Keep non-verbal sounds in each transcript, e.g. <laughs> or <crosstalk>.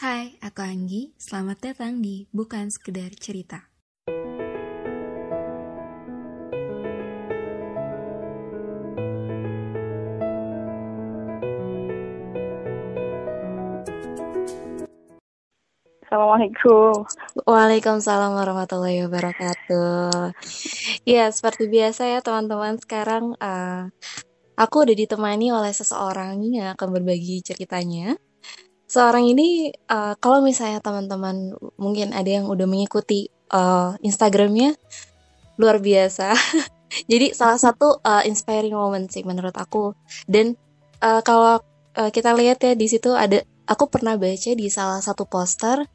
Hai, aku Anggi. Selamat datang di Bukan Sekedar Cerita. Assalamualaikum. Waalaikumsalam warahmatullahi wabarakatuh. Ya, seperti biasa ya teman-teman, sekarang uh, aku udah ditemani oleh seseorang yang akan berbagi ceritanya. Seorang ini, uh, kalau misalnya teman-teman mungkin ada yang udah mengikuti uh, Instagramnya, luar biasa. <laughs> Jadi salah satu uh, inspiring moment sih menurut aku. Dan uh, kalau uh, kita lihat ya di situ ada aku pernah baca di salah satu poster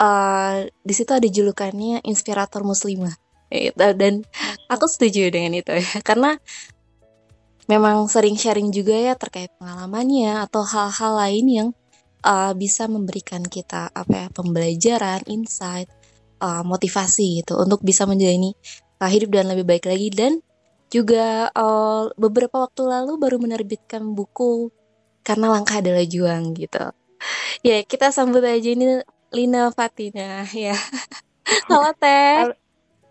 uh, di situ ada julukannya inspirator muslimah dan aku setuju dengan itu ya <laughs> karena memang sering sharing juga ya terkait pengalamannya atau hal-hal lain yang uh, bisa memberikan kita apa ya pembelajaran insight uh, motivasi gitu untuk bisa menjalani uh, hidup dan lebih baik lagi dan juga uh, beberapa waktu lalu baru menerbitkan buku karena langkah adalah juang gitu ya kita sambut aja ini Lina Fatina ya. <laughs> Halo Teh. Halo,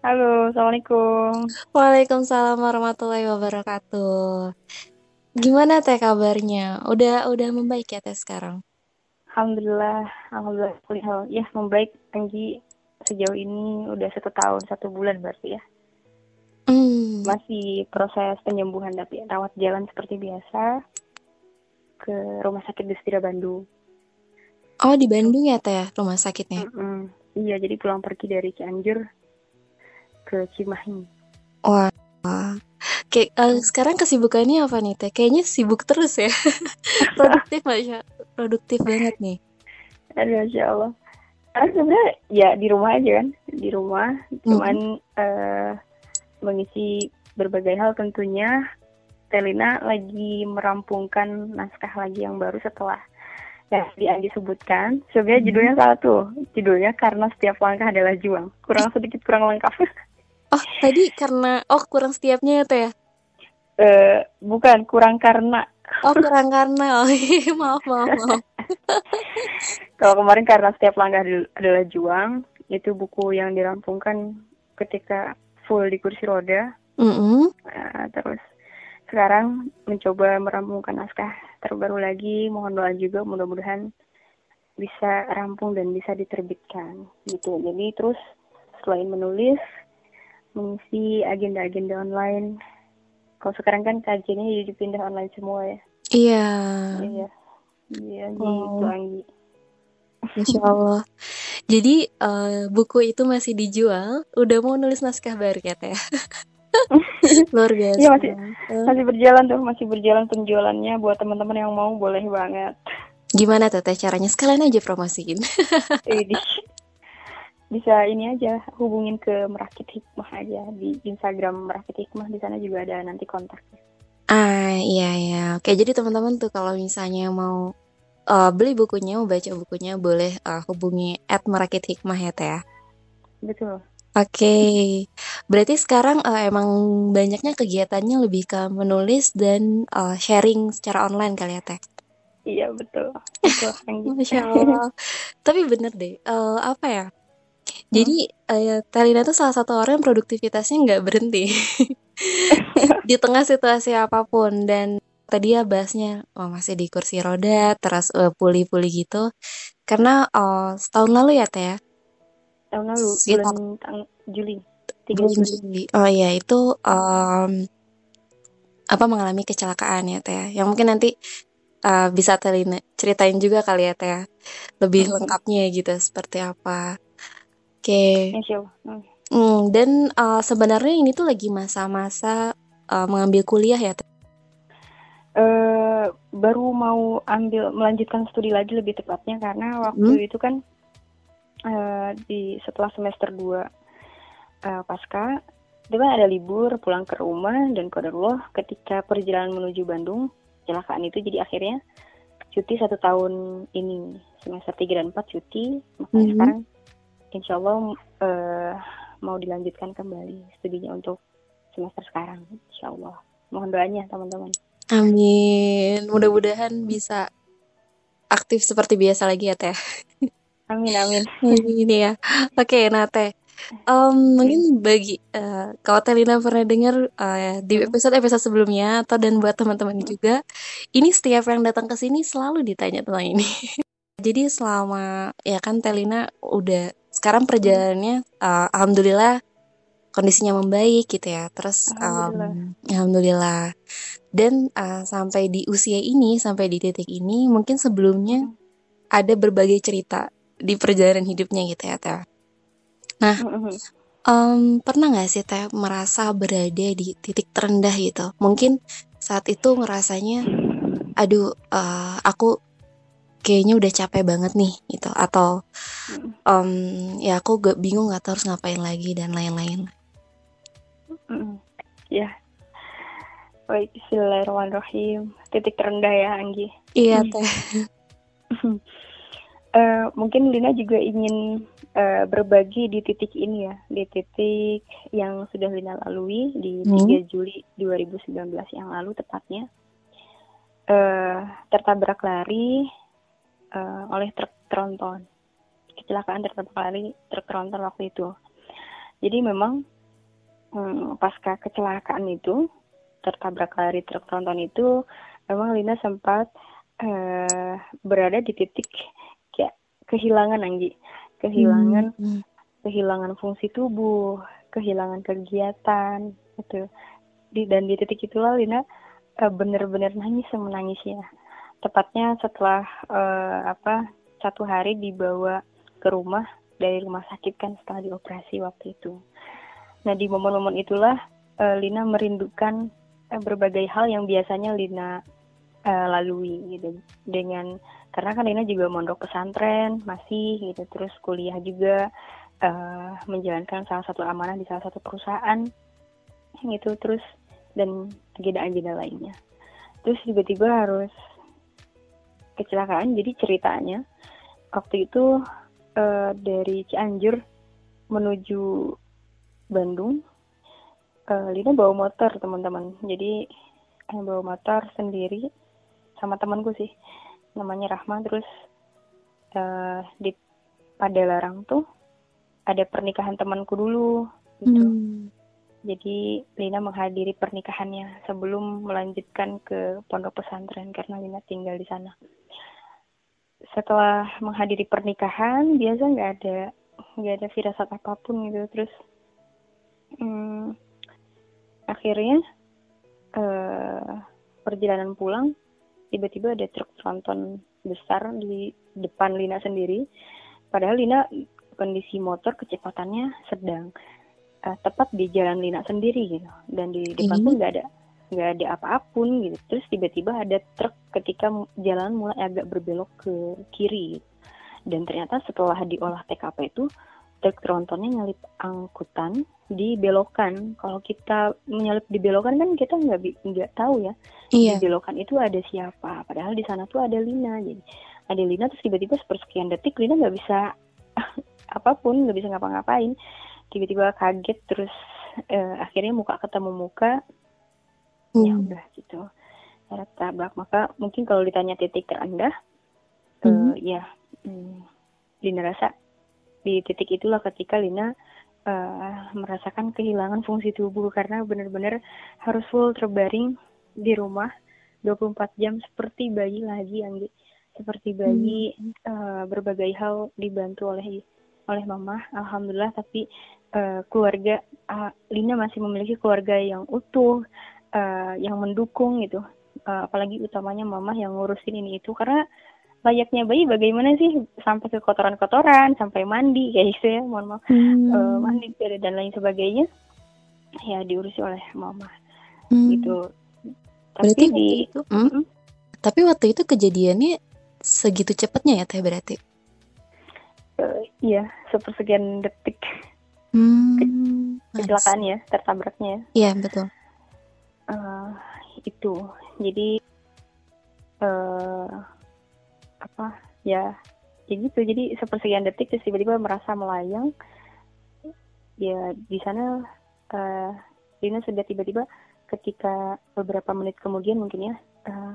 Halo, Assalamualaikum. Waalaikumsalam warahmatullahi wabarakatuh. Gimana Teh kabarnya? Udah udah membaik ya Teh sekarang? Alhamdulillah, alhamdulillah. Ya membaik Anggi sejauh ini udah satu tahun satu bulan berarti ya. Hmm. Masih proses penyembuhan tapi rawat jalan seperti biasa ke rumah sakit Destira Bandung. Oh di Bandung ya teh rumah sakitnya? Mm -mm. Iya jadi pulang pergi dari Cianjur ke Cimahi. Wah, kayak uh, sekarang kesibukannya apa nih teh? Kayaknya sibuk terus ya. <laughs> produktif masya, produktif banget nih. Aduh, masya Allah. Karena sebenarnya ya di rumah aja kan, di rumah. Cuman mm -hmm. uh, mengisi berbagai hal tentunya. Telina lagi merampungkan naskah lagi yang baru setelah yang di Andi sebutkan. Sebenarnya judulnya salah tuh. Judulnya karena setiap langkah adalah juang. Kurang sedikit kurang lengkap. <laughs> oh, tadi karena oh kurang setiapnya ya teh ya? Uh, bukan, kurang karena. Oh, kurang karena. Oh, iya, maaf, maaf, maaf. Kalau kemarin karena setiap langkah adalah juang, itu buku yang dirampungkan ketika full di kursi roda. Mm -hmm. uh, terus sekarang mencoba merampungkan naskah terbaru lagi mohon doa juga mudah-mudahan bisa rampung dan bisa diterbitkan gitu jadi terus selain menulis mengisi agenda-agenda online kalau sekarang kan kajiannya jadi dipindah online semua ya. Iya. Iya. Iya gitu Anggi. Masya Allah. Jadi uh, buku itu masih dijual udah mau nulis naskah baru ya teh? <laughs> Luar biasa. Iya masih masih berjalan tuh masih berjalan penjualannya buat teman-teman yang mau boleh banget. Gimana teteh caranya? Sekalian aja promosiin <laughs> bisa ini aja hubungin ke merakit hikmah aja di Instagram merakit hikmah di sana juga ada nanti kontaknya ah iya iya oke jadi teman-teman tuh kalau misalnya mau uh, beli bukunya mau baca bukunya boleh uh, hubungi at merakit hikmah ya teh betul Oke, okay. berarti sekarang uh, emang banyaknya kegiatannya lebih ke menulis dan uh, sharing secara online kali ya teh? Iya betul. <laughs> betul Masya Allah. Tapi bener deh, uh, apa ya? Jadi uh, Talina tuh salah satu orang yang produktivitasnya nggak berhenti. <laughs> Di tengah situasi apa pun. Dan tadi ya bahasnya oh, masih di kursi roda terus pulih pulih-pulih gitu. Karena uh, setahun lalu ya teh ya? Tahun lalu Sekitar. bulan Juli. Bulan Juli. Oh iya itu um, apa mengalami kecelakaan ya teh yang mungkin nanti uh, bisa Telina ceritain juga kali ya teh lebih Hmm. lengkapnya gitu seperti apa Insya Allah. Hmm. Hmm, dan uh, sebenarnya ini tuh lagi masa-masa uh, mengambil kuliah ya Eh, baru mau ambil melanjutkan studi lagi lebih tepatnya karena waktu Hmm. itu kan eh, di setelah semester 2 eh, pasca itu kan ada libur pulang ke rumah dan kodarullah ketika perjalanan menuju Bandung kecelakaan itu jadi akhirnya cuti satu tahun ini semester 3 dan 4 cuti makanya Mhm. sekarang insya Allah eh, mau dilanjutkan kembali studinya untuk semester sekarang insya Allah mohon doanya teman-teman Amin. Mudah-mudahan bisa aktif seperti biasa lagi ya Teh. Amin amin. Ini ya. Oke, nah Teh. Um, mungkin bagi uh, kalau Telina pernah dengar uh, di episode episode sebelumnya atau dan buat teman-teman juga, ini setiap yang datang ke sini selalu ditanya tentang ini. <laughs> Jadi selama ya kan Telina udah sekarang perjalanannya uh, alhamdulillah kondisinya membaik gitu ya. Terus Alhamdulillah. um, alhamdulillah. Dan uh, sampai di usia ini, sampai di titik ini, mungkin sebelumnya ada berbagai cerita di perjalanan hidupnya gitu ya Teh. Nah, um, pernah nggak sih Teh merasa berada di titik terendah gitu? Mungkin saat itu ngerasanya, aduh, uh, aku kayaknya udah capek banget nih gitu, atau um, ya aku gak bingung nggak tahu harus ngapain lagi dan lain-lain. Ya. Baik, Bismillahirrahmanirrahim. Titik terendah ya, Anggi. Iya Teh. Uh, mungkin Lina juga ingin uh, berbagi di titik ini ya, di titik yang sudah Lina lalui di Hmm. 3 Juli 2019 yang lalu tepatnya. Uh, tertabrak lari uh, oleh truk tronton. Kecelakaan tertabrak lari truk tronton waktu itu. Jadi memang hmm, pasca kecelakaan itu, tertabrak lari truk tronton itu, memang Lina sempat uh, berada di titik kayak kehilangan Anggi, kehilangan Hmm. kehilangan fungsi tubuh, kehilangan kegiatan gitu. Di dan di titik itulah Lina uh, benar-benar nangis semenangisnya. Tepatnya setelah uh, apa satu hari dibawa ke rumah dari rumah sakit kan setelah dioperasi waktu itu. Nah di momen-momen itulah uh, Lina merindukan uh, berbagai hal yang biasanya Lina uh, lalui gitu. Dengan karena kan Lina juga mondok pesantren masih gitu. Terus kuliah juga uh, menjalankan salah satu amanah di salah satu perusahaan gitu. Terus dan agenda-agenda lainnya. Terus tiba-tiba harus kecelakaan. Jadi ceritanya waktu itu uh, dari Cianjur menuju Bandung uh, Lina bawa motor teman-teman. Jadi eh, bawa motor sendiri sama temanku sih. Namanya Rahma. Terus uh, di Padalarang tuh ada pernikahan temanku dulu gitu. Hmm. Jadi Lina menghadiri pernikahannya sebelum melanjutkan ke pondok pesantren karena Lina tinggal di sana. Setelah menghadiri pernikahan biasa nggak ada nggak ada firasat apa pun gitu. Terus hmm, akhirnya eh, perjalanan pulang tiba-tiba ada truk tronton besar di depan Lina sendiri. Padahal Lina kondisi motor kecepatannya sedang eh, tepat di jalan Lina sendiri gitu. Dan di depan Ini? pun nggak ada nggak ada apa-apun gitu. Terus tiba-tiba ada truk ketika jalan mulai agak berbelok ke kiri. Dan ternyata setelah diolah TKP itu truk trontonnya nyalip angkutan di belokan. Kalau kita menyalip di belokan kan kita nggak nggak tahu ya Iya. di belokan itu ada siapa. Padahal di sana tuh ada Lina. Jadi ada Lina terus tiba-tiba sepersekian detik Lina nggak bisa <laughs> apa pun nggak bisa ngapa-ngapain tiba-tiba kaget terus eh, akhirnya muka ketemu muka ya Hmm. udah gitu. Tabrak maka mungkin kalau ditanya titik terendah eh, ya hmm, Lina rasa di titik itulah ketika Lina eh, merasakan kehilangan fungsi tubuh karena benar-benar harus full terbaring di rumah 24 jam seperti bayi lagi Anggi. Seperti bayi eh, berbagai hal dibantu oleh oleh mama alhamdulillah. Tapi eh, keluarga ah, Lina masih memiliki keluarga yang utuh eh, yang mendukung gitu Eh, apalagi utamanya mama yang ngurusin ini itu karena layaknya bayi bagaimana sih sampai ke kotoran-kotoran sampai mandi kayak gitu ya mohon maaf Hmm. Eh, mandi dan lain sebagainya ya diurusi oleh mama Hmm. gitu Berarti tapi waktu di itu, hmm? tapi waktu itu kejadiannya segitu cepatnya ya Teh berarti? eh, iya sepersekian detik Hmm. nice. kecelakaan ya tertabraknya ya. Iya betul. Eh, itu jadi eh apa ya ya gitu jadi sepersekian detik terus tiba-tiba merasa melayang ya di sana eh Lina sudah tiba-tiba ketika beberapa menit kemudian mungkin ya eh,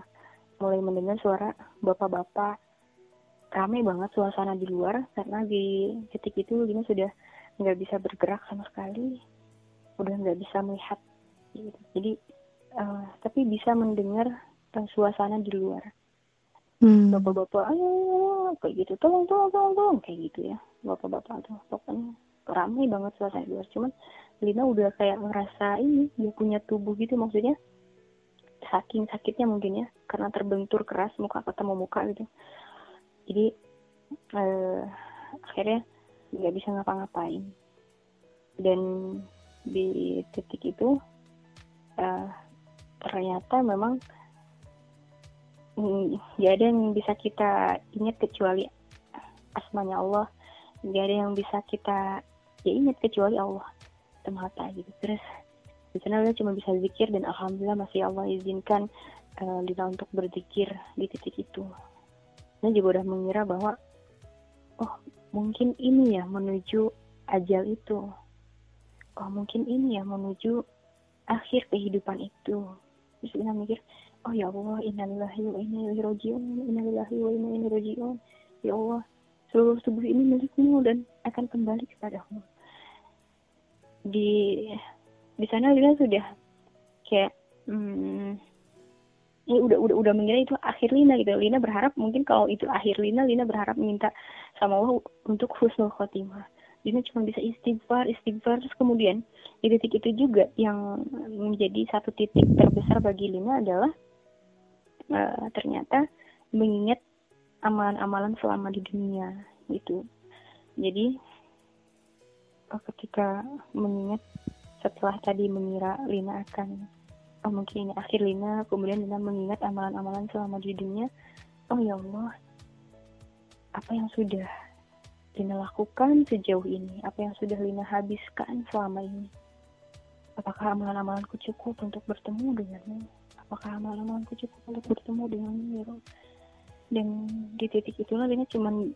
mulai mendengar suara bapak-bapak ramai banget suasana di luar karena di titik itu Lina sudah nggak bisa bergerak sama sekali udah nggak bisa melihat gitu. jadi uh, tapi bisa mendengar uh, suasana di luar. Hmm. bapak-bapak ayo kayak gitu. Tolong tolong tolong tolong kayak gitu ya. Bapak-bapak tuh pokoknya ramai banget suasana di luar. Cuman Lina udah kayak ngerasa ini dia punya tubuh gitu maksudnya saking sakitnya mungkin ya karena terbentur keras muka ketemu muka gitu. Jadi uh, akhirnya nggak bisa ngapa-ngapain. Dan di titik itu uh, ternyata memang mm, nggak ada yang bisa kita ingat kecuali asmanya Allah. Nggak ada yang bisa kita ya ingat kecuali Allah semata gitu. Terus di sana dia cuma bisa zikir dan alhamdulillah masih Allah izinkan uh, Lina untuk berzikir di titik itu. Dia juga udah mengira bahwa oh mungkin ini ya menuju ajal itu. Oh mungkin ini ya menuju akhir kehidupan itu. Terus Lina mikir, oh ya Allah, innalillahi wa inna ilaihi rajiun, innalillahi wa inna ilaihi rajiun. Ya Allah, seluruh tubuh ini milikmu dan akan kembali kepadamu. Di di sana Lina sudah kayak hmm, ya udah udah udah mengira itu akhir Lina gitu. Lina berharap mungkin kalau itu akhir Lina Lina berharap minta sama Allah untuk husnul khotimah. Lina cuma bisa istighfar istighfar. Terus kemudian di titik itu juga yang menjadi satu titik terbesar bagi Lina adalah uh, ternyata mengingat amalan-amalan selama di dunia gitu. Jadi uh, ketika mengingat setelah tadi mengira Lina akan oh mungkin ini akhir Lina. Kemudian Lina mengingat amalan-amalan selama di dunia. Oh ya Allah. Apa yang sudah Lina lakukan sejauh ini? Apa yang sudah Lina habiskan selama ini? Apakah amalan-amalanku cukup untuk bertemu denganmu? Apakah amalan-amalanku cukup untuk bertemu denganmu ya Allah dan di titik itulah Lina cuman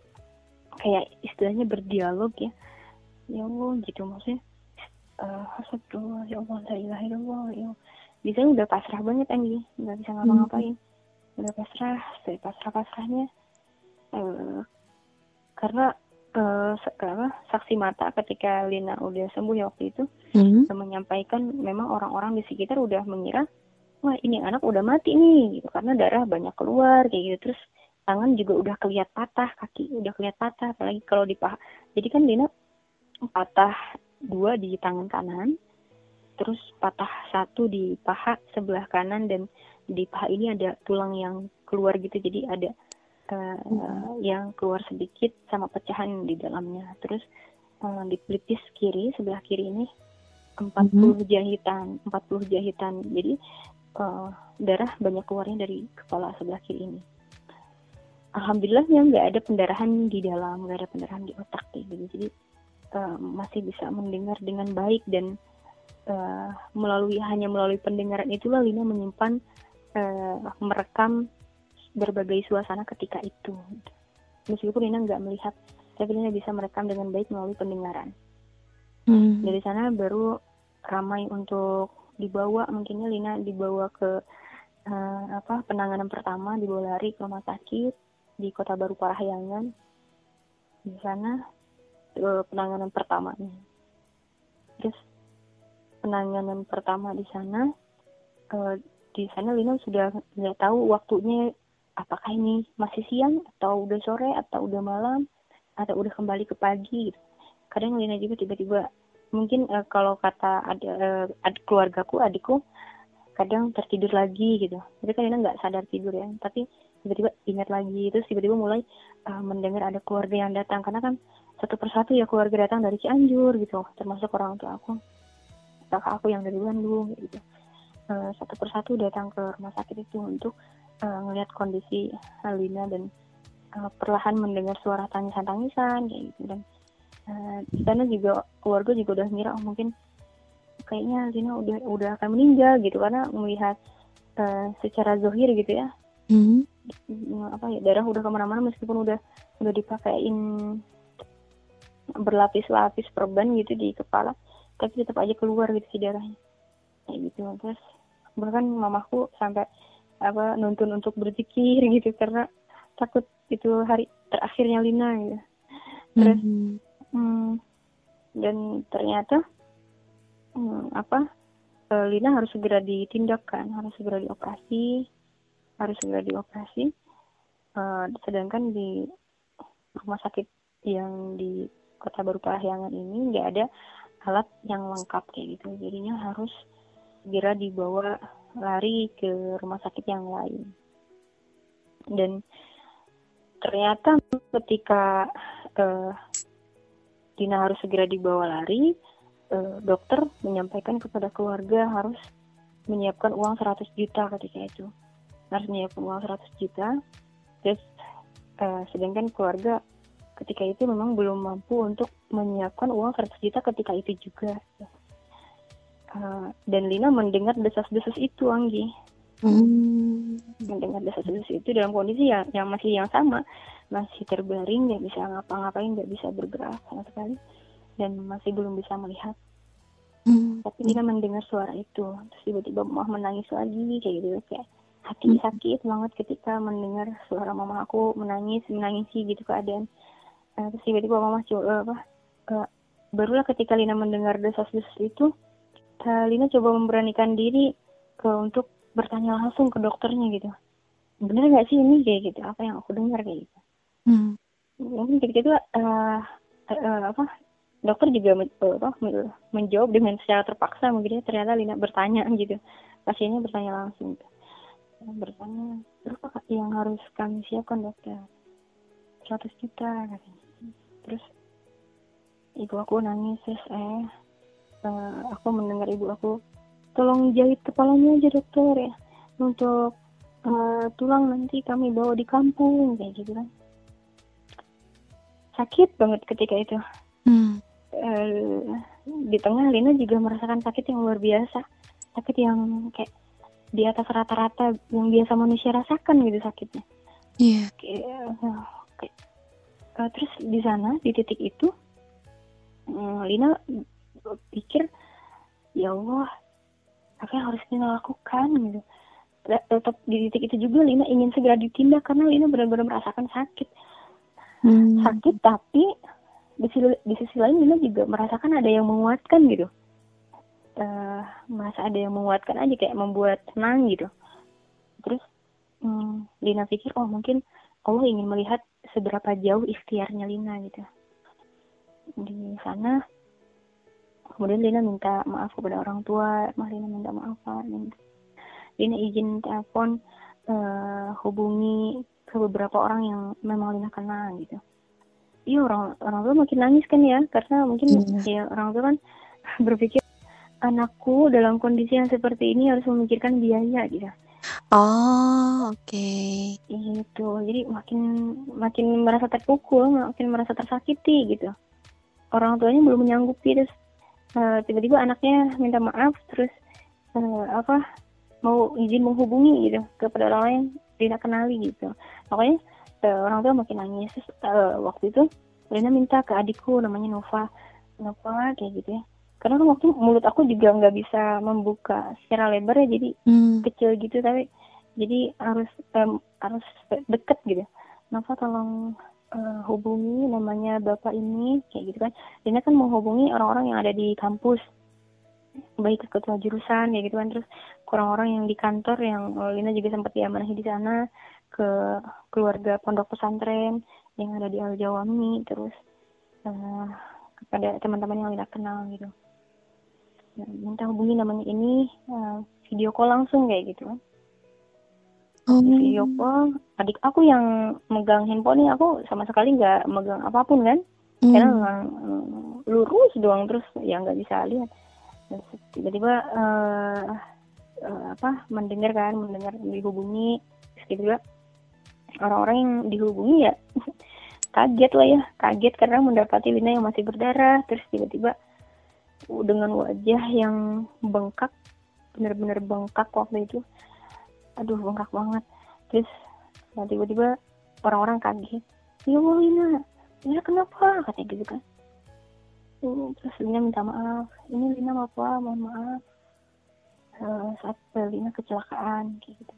kayak istilahnya berdialog ya. Ya Allah gitu maksudnya. Uh, astagfirullah ya Allah la ilaha illallah ya di sana udah pasrah banget Anggi. Nggak bisa ngapa-ngapain. Hmm. udah pasrah saya pasrah pasrahnya uh, karena uh, karena saksi mata ketika Lina udah sembuh ya waktu itu hmm. menyampaikan memang orang-orang di sekitar udah mengira wah ini anak udah mati nih gitu. Karena darah banyak keluar kayak gitu. Terus tangan juga udah keliat patah kaki udah keliat patah apalagi kalau di paha. Jadi kan Lina patah dua di tangan kanan, terus patah satu di paha sebelah kanan dan di paha ini ada tulang yang keluar gitu, jadi ada uh, hmm. yang keluar sedikit sama pecahan di dalamnya. Terus uh, di pelipis kiri sebelah kiri ini 40 hmm. jahitan, 40 jahitan. Jadi uh, darah banyak keluarnya dari kepala sebelah kiri ini. Alhamdulillahnya nggak ada pendarahan di dalam, nggak ada pendarahan di otak kayak gitu. Jadi uh, masih bisa mendengar dengan baik dan uh, melalui hanya melalui pendengaran itulah Lina menyimpan uh, merekam berbagai suasana ketika itu meskipun Lina nggak melihat tapi Lina bisa merekam dengan baik melalui pendengaran hmm. dari sana baru ramai untuk dibawa mungkinnya Lina dibawa ke uh, apa penanganan pertama dibawa lari ke rumah sakit di Kota Baru Parahyangan di sana uh, penanganan pertamanya. Penanganan pertama di sana, uh, di sana Lina sudah nggak tahu waktunya apakah ini masih siang atau udah sore atau udah malam atau udah kembali ke pagi. Kadang Lina juga tiba-tiba mungkin uh, kalau kata ada uh, ad, keluargaku adikku kadang tertidur lagi gitu. Jadi kan Lina nggak sadar tidur ya, tapi tiba-tiba ingat lagi terus tiba-tiba mulai uh, mendengar ada keluarga yang datang karena kan satu persatu ya keluarga datang dari Cianjur gitu termasuk orang tua aku kakak aku yang dari Bandung gitu. Uh, satu persatu datang ke rumah sakit itu untuk uh, ngelihat kondisi Alina dan uh, perlahan mendengar suara tangisan-tangisan kayak gitu. Dan uh, di sana juga keluarga juga udah ngira oh mungkin kayaknya Alina udah udah akan meninggal gitu. Karena melihat uh, secara zohir gitu ya. Mm -hmm. apa ya darah udah ke mana-mana meskipun udah udah dipakein berlapis-lapis perban gitu di kepala tapi tetap aja keluar gitu si darahnya. Kayak gitu. Terus bahkan mamaku sampai apa nuntun untuk berzikir gitu karena takut itu hari terakhirnya Lina gitu. Terus Mhm. hmm, dan ternyata hmm, apa eh, Lina harus segera ditindakkan harus segera dioperasi harus segera dioperasi. Eh, sedangkan di rumah sakit yang di kota Baru Parahyangan ini nggak ada alat yang lengkap kayak gitu. Jadinya harus segera dibawa lari ke rumah sakit yang lain. Dan ternyata ketika eh, Dina harus segera dibawa lari eh, dokter menyampaikan kepada keluarga harus menyiapkan uang 100 juta ketika itu. Harus menyiapkan uang 100 juta terus eh, sedangkan keluarga ketika itu memang belum mampu untuk menyiapkan uang 100 juta ketika itu juga. Eh, dan Lina mendengar desas-desus itu Anggi. Hmm. mendengar desas-desus itu dalam kondisi yang, yang masih yang sama. Masih terbaring nggak bisa ngapa-ngapain nggak bisa bergerak sama sekali. Dan masih belum bisa melihat. Hmm. tapi Lina mendengar suara itu. Terus tiba-tiba mama menangis lagi kayak gitu. Kayak hati Hmm. sakit banget ketika mendengar suara mama aku menangis menangisi gitu keadaan Eh, terus tiba-tiba mama coba apa eh, barulah ketika Lina mendengar desas-desus itu eh, Lina coba memberanikan diri ke untuk bertanya langsung ke dokternya gitu. Bener nggak sih ini kayak gitu apa yang aku dengar kayak gitu. Hmm. mungkin ketika itu eh, eh, apa dokter juga men- apa, men- menjawab dengan secara terpaksa mungkin ya ternyata Lina bertanya gitu. Pasiennya bertanya langsung. Gitu. bertanya berapa yang harus kami siapkan dokter? 100 juta katanya terus ibu aku nangis terus eh eh, aku mendengar ibu aku tolong jahit kepalanya aja dokter ya. Untuk eh, tulang nanti kami bawa di kampung kayak gitu kan. Sakit banget ketika itu. Hmm. Eh, di tengah Lina juga merasakan sakit yang luar biasa. Sakit yang kayak di atas rata-rata yang biasa manusia rasakan gitu sakitnya. Iya. Kayak, eh, kayak- eh, terus di sana di titik itu mm, Lina pikir ya Allah apa yang harus Lina lakukan? Gitu. Te- tetap di titik itu juga Lina ingin segera ditindak karena Lina benar-benar merasakan sakit. Hmm. sakit tapi di sisi, di sisi lain Lina juga merasakan ada yang menguatkan gitu. Eh, merasa ada yang menguatkan aja kayak membuat tenang gitu. Terus hmm, Lina pikir oh mungkin Allah ingin melihat seberapa jauh ikhtiarnya Lina gitu. Di sana kemudian Lina minta maaf kepada orang tua mah Lina minta maaf Pak. Dan Lina izin telepon eh, hubungi ke beberapa orang yang memang Lina kenal gitu. Iya orang orang tua makin nangis kan ya karena mungkin Iya. ya orang tua kan <laughs> berpikir anakku dalam kondisi yang seperti ini harus memikirkan biaya gitu Oh, oke. gitu. Jadi makin makin merasa terpukul makin merasa tersakiti gitu. Orang tuanya belum menyanggupi terus eh, tiba-tiba anaknya minta maaf terus eh, apa mau izin menghubungi gitu kepada orang lain tidak kenali gitu. Makanya eh, orang tua makin nangis. Terus eh, waktu itu Lena minta ke adikku namanya Nova. Nova kayak gitu ya. Karena waktu mulut aku juga nggak bisa membuka secara lebar ya jadi Hmm. kecil gitu tapi jadi harus em, harus deket gitu Nova tolong eh, hubungi namanya bapak ini kayak gitu kan. Lina kan mau hubungi orang-orang yang ada di kampus. Baik ke ketua jurusan kayak gitu kan. Terus orang-orang yang di kantor yang eh, Lina juga sempat diamanahi di sana ke keluarga pondok pesantren yang ada di Al Jawami terus eh, kepada teman-teman yang Lina kenal gitu. Nah, minta hubungi namanya ini eh, video call langsung kayak gitu kan Oh. video call adik aku yang megang handphone aku sama sekali nggak megang apa pun kan? Hmm. karena memang mm, lurus doang terus ya nggak bisa lihat. Tiba-tiba eh, eh, apa mendengar kan mendengar dihubungi. Tiba-tiba orang-orang yang dihubungi ya <laughs> kaget lah ya. Kaget karena mendapati Lina yang masih berdarah. Terus tiba-tiba dengan wajah yang bengkak benar-benar bengkak waktu itu aduh bengkak banget. Terus nah, tiba-tiba orang-orang kaget. Ya Allah Lina. Lina kenapa? Katanya gitu kan. Hmm, terus Lina minta maaf. Ini Lina apa mohon maaf. Eh, saat Lina kecelakaan gitu.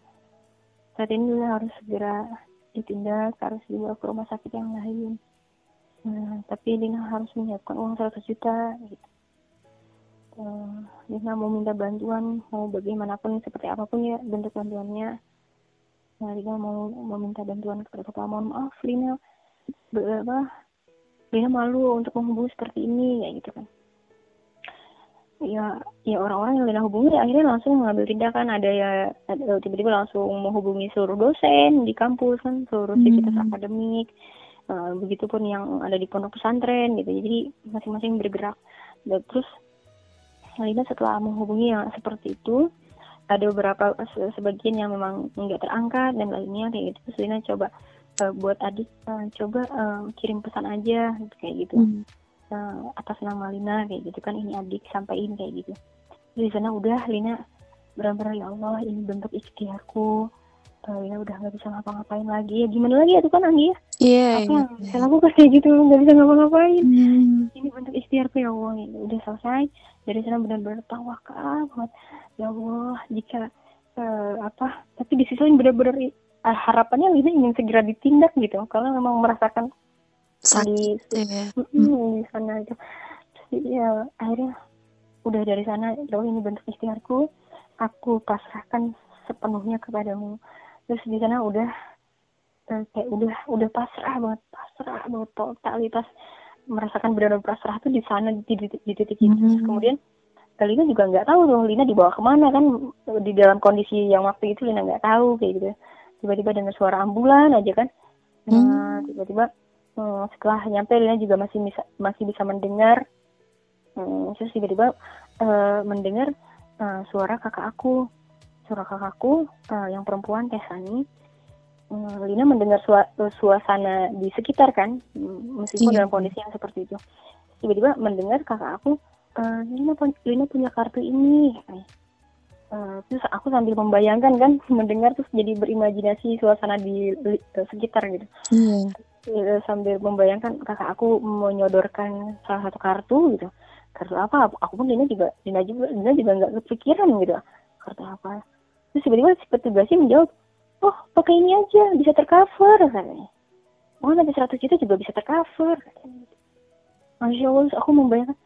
Saat ini Lina harus segera ditindak harus dibawa ke rumah sakit yang lain. Nah, tapi Lina harus menyiapkan uang 100 juta gitu uh, mau minta bantuan mau bagaimanapun seperti apa pun ya bentuk bantuannya. Nah Lina mau meminta bantuan kepada bapak mohon maaf Lina. Apa Lina malu untuk menghubungi seperti ini ya gitu kan. Ya ya orang-orang yang Lina hubungi akhirnya langsung mengambil tindakan. Ada ya tiba-tiba langsung menghubungi seluruh dosen di kampus kan seluruh hmm. sivitas akademik. Uh, begitupun yang ada di pondok pesantren gitu. Jadi masing-masing bergerak. Dan terus Lina setelah menghubungi yang seperti itu ada beberapa sebagian yang memang nggak terangkat dan lainnya kayak gitu. Terus Lina coba uh, buat adik uh, coba uh, kirim pesan aja kayak gitu. Hmm. Uh, atas nama Lina kayak gitu kan ini adik sampaikan kayak gitu. Di sana udah Lina benar-benar ya Allah ini bentuk ikhtiarku. Uh, Lina udah nggak bisa ngapa-ngapain lagi. Ya gimana lagi ya tuh kan Anggi ya? Yeah, apa yeah. yang saya lakukan kayak gitu nggak bisa ngapa-ngapain. Hmm. ini bentuk ikhtiarku ya Allah. Ini udah selesai dari sana benar-benar tawakal banget ya Allah jika uh, apa tapi di sisi lain benar-benar uh, harapannya Lina ingin segera ditindak gitu. Kalau memang merasakan sakit di, ya. Mm, di sana itu. Jadi ya akhirnya udah dari sana jauh ini bentuk ikhtiarku. Aku pasrahkan sepenuhnya kepadamu. Terus di sana udah uh, kayak udah udah pasrah banget pasrah banget totalitas merasakan benar-benar pasrah tuh di sana di, di, di titik itu. Mm-hmm. kemudian Lina juga nggak tahu tuh Lina dibawa ke mana kan di dalam kondisi yang waktu itu Lina nggak tahu kayak gitu. Tiba-tiba dengar suara ambulan aja kan. Nah, tiba-tiba hmm, setelah nyampe Lina juga masih bisa masih bisa mendengar. Hmm, terus tiba-tiba uh, mendengar uh, suara kakak aku. Suara kakakku uh, yang perempuan Teh Sani. hmm, Lina mendengar suasana di sekitar kan meskipun yeah. dalam kondisi yang seperti itu tiba-tiba mendengar kakak aku uh, Lina, Lina punya kartu ini Uh, terus aku sambil membayangkan kan <laughs> mendengar terus jadi berimajinasi suasana di uh, sekitar gitu. Yeah. Iya, sambil membayangkan kakak aku menyodorkan salah satu kartu gitu kartu apa aku pun Dina juga Dina juga Dina juga nggak kepikiran gitu kartu apa terus tiba-tiba si petugasnya menjawab oh pakai ini aja bisa tercover katanya. Oh nanti seratus juta juga bisa tercover Masya Allah aku membayangkan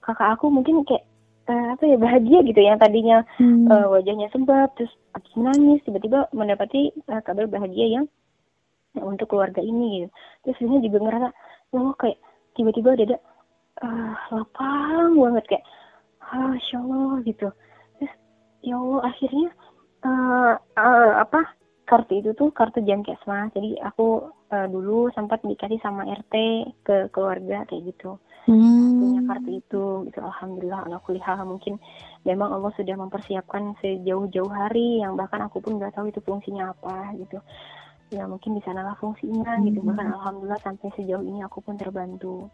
kakak aku mungkin kayak uh, apa ya bahagia gitu yang tadinya hmm. uh, wajahnya sembab terus habis menangis tiba-tiba mendapati uh, kabar bahagia yang untuk keluarga ini gitu. Terus dia juga ngerasa oh kayak tiba-tiba ada uh, lapang banget kayak ah Allah gitu. Terus ya Allah akhirnya uh, uh, apa kartu itu tuh kartu Jamkesmas jadi aku uh, dulu sempat dikasih sama RT ke keluarga kayak gitu hmm. punya kartu itu gitu alhamdulillah anak kuliah mungkin memang Allah sudah mempersiapkan sejauh-jauh hari yang bahkan aku pun nggak tahu itu fungsinya apa gitu ya mungkin di sanalah fungsinya hmm. gitu bahkan alhamdulillah sampai sejauh ini aku pun terbantu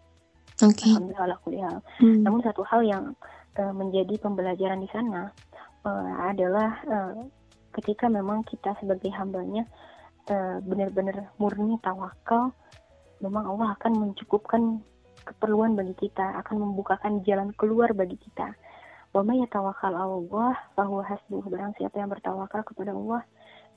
okay. alhamdulillah kuliah hmm. namun satu hal yang uh, menjadi pembelajaran di sana uh, adalah uh, ketika memang kita sebagai hambanya uh, benar-benar murni tawakal memang Allah akan mencukupkan keperluan bagi kita akan membukakan jalan keluar bagi kita wa may yatawakkal Allah bahwa hasbuh barang siapa yang bertawakal kepada Allah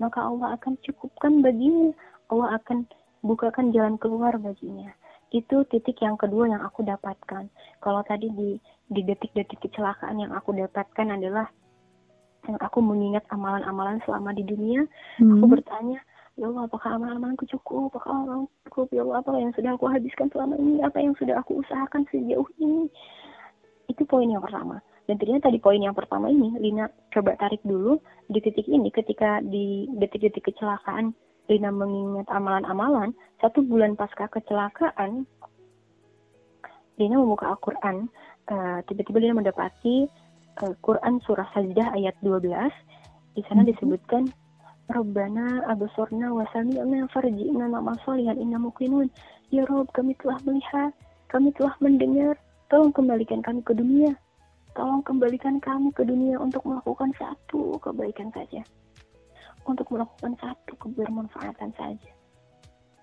maka Allah akan cukupkan baginya. Allah akan bukakan jalan keluar baginya. Itu titik yang kedua yang aku dapatkan. Kalau tadi di di detik-detik kecelakaan yang aku dapatkan adalah yang aku mengingat amalan-amalan selama di dunia, hmm. aku bertanya, ya Allah apakah amalan-amalanku cukup? Apakah amalan cukup? Ya Allah apa yang sudah aku habiskan selama ini? Apa yang sudah aku usahakan sejauh ini? Itu poin yang pertama. Dan ternyata di poin yang pertama ini, Lina coba tarik dulu di titik ini ketika di detik-detik kecelakaan, Lina mengingat amalan-amalan, satu bulan pasca kecelakaan, Lina membuka Al-Quran, uh, tiba-tiba Lina mendapati uh, Quran surah Sajdah ayat 12, di sana mm-hmm. disebutkan Rabbana absorna wa sami'na farji'na nama solihan inna muqinun. Ya Rob, kami telah melihat, kami telah mendengar, tolong kembalikan kami ke dunia Tolong kembalikan kami ke dunia untuk melakukan satu kebaikan saja. Untuk melakukan satu kebermanfaatan saja.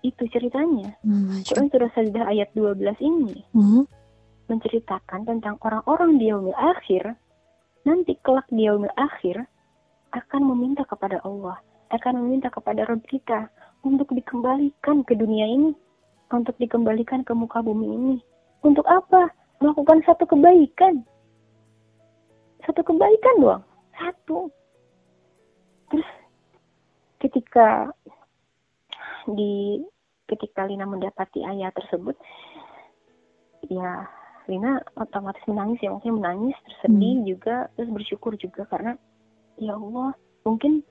Itu ceritanya. Hmm, Quran surah Sajdah ayat 12 ini hmm. menceritakan tentang orang-orang di yaumil akhir nanti kelak di yaumil akhir akan meminta kepada Allah akan meminta kepada Rob kita untuk dikembalikan ke dunia ini, untuk dikembalikan ke muka bumi ini. Untuk apa? Melakukan satu kebaikan. Satu kebaikan doang. Satu. Terus ketika di ketika Lina mendapati ayat tersebut, ya Lina otomatis menangis ya, maksudnya menangis, tersedih hmm. juga, terus bersyukur juga karena ya Allah mungkin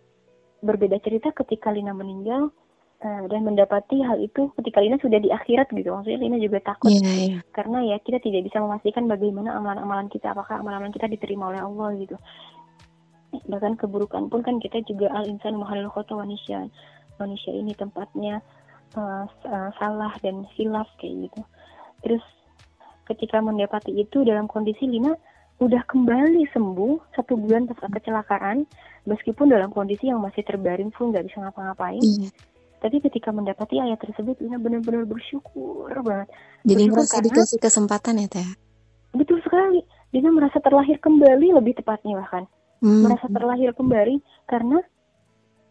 berbeda cerita ketika Lina meninggal uh, dan mendapati hal itu ketika Lina sudah di akhirat gitu. Maksudnya Lina juga takut yeah, yeah. karena ya kita tidak bisa memastikan bagaimana amalan-amalan kita apakah amalan-amalan kita diterima oleh Allah gitu. Bahkan keburukan pun kan kita juga al insan mahalul kota manusia manusia ini tempatnya uh, uh, salah dan silaf kayak gitu. Terus ketika mendapati itu dalam kondisi Lina udah kembali sembuh satu bulan pasca kecelakaan meskipun dalam kondisi yang masih terbaring full nggak bisa ngapa-ngapain. Iya. tapi ketika mendapati ayat tersebut Lina benar-benar bersyukur banget. Jadi merasa dikasih kesempatan ya teh? Betul sekali. Lina merasa terlahir kembali lebih tepatnya bahkan. Hmm. merasa terlahir kembali karena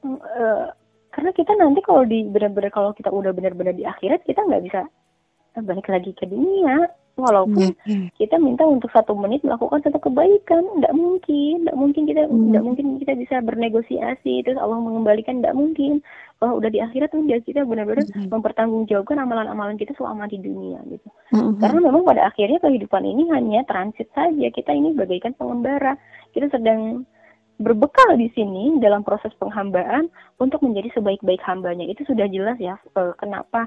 uh, karena kita nanti kalau di benar-benar kalau kita udah benar-benar di akhirat kita nggak bisa balik lagi ke dunia walaupun mm-hmm. kita minta untuk satu menit melakukan satu kebaikan tidak mungkin tidak mungkin kita tidak mm-hmm. mungkin kita bisa bernegosiasi terus Allah mengembalikan tidak mungkin kalau udah di akhirat udah kita benar-benar mm-hmm. mempertanggungjawabkan amalan-amalan kita selama di dunia gitu mm-hmm. karena memang pada akhirnya kehidupan ini hanya transit saja kita ini bagaikan pengembara kita sedang berbekal di sini dalam proses penghambaan untuk menjadi sebaik-baik hambanya itu sudah jelas ya eh, kenapa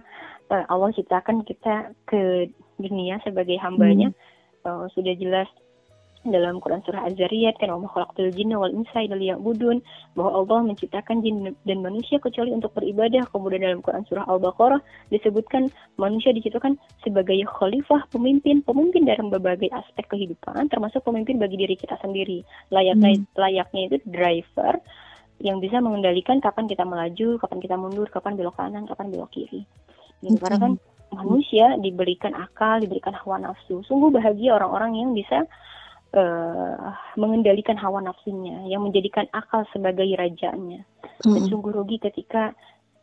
eh, Allah ciptakan kita ke dunia sebagai hambanya hmm. uh, sudah jelas dalam Quran surah Az-Zariyat kan wa khalaqtul jinna wal insa illa liya'budun bahwa Allah menciptakan jin dan manusia kecuali untuk beribadah. Kemudian dalam Quran surah Al-Baqarah disebutkan manusia diciptakan sebagai khalifah, pemimpin, pemimpin dalam berbagai aspek kehidupan termasuk pemimpin bagi diri kita sendiri. Layaknya hmm. layaknya itu driver yang bisa mengendalikan kapan kita melaju, kapan kita mundur, kapan belok kanan, kapan belok kiri. Gitu. Okay. Kan manusia diberikan akal, diberikan hawa nafsu. Sungguh bahagia orang-orang yang bisa uh, mengendalikan hawa nafsunya, yang menjadikan akal sebagai rajanya. Hmm. Dan sungguh rugi ketika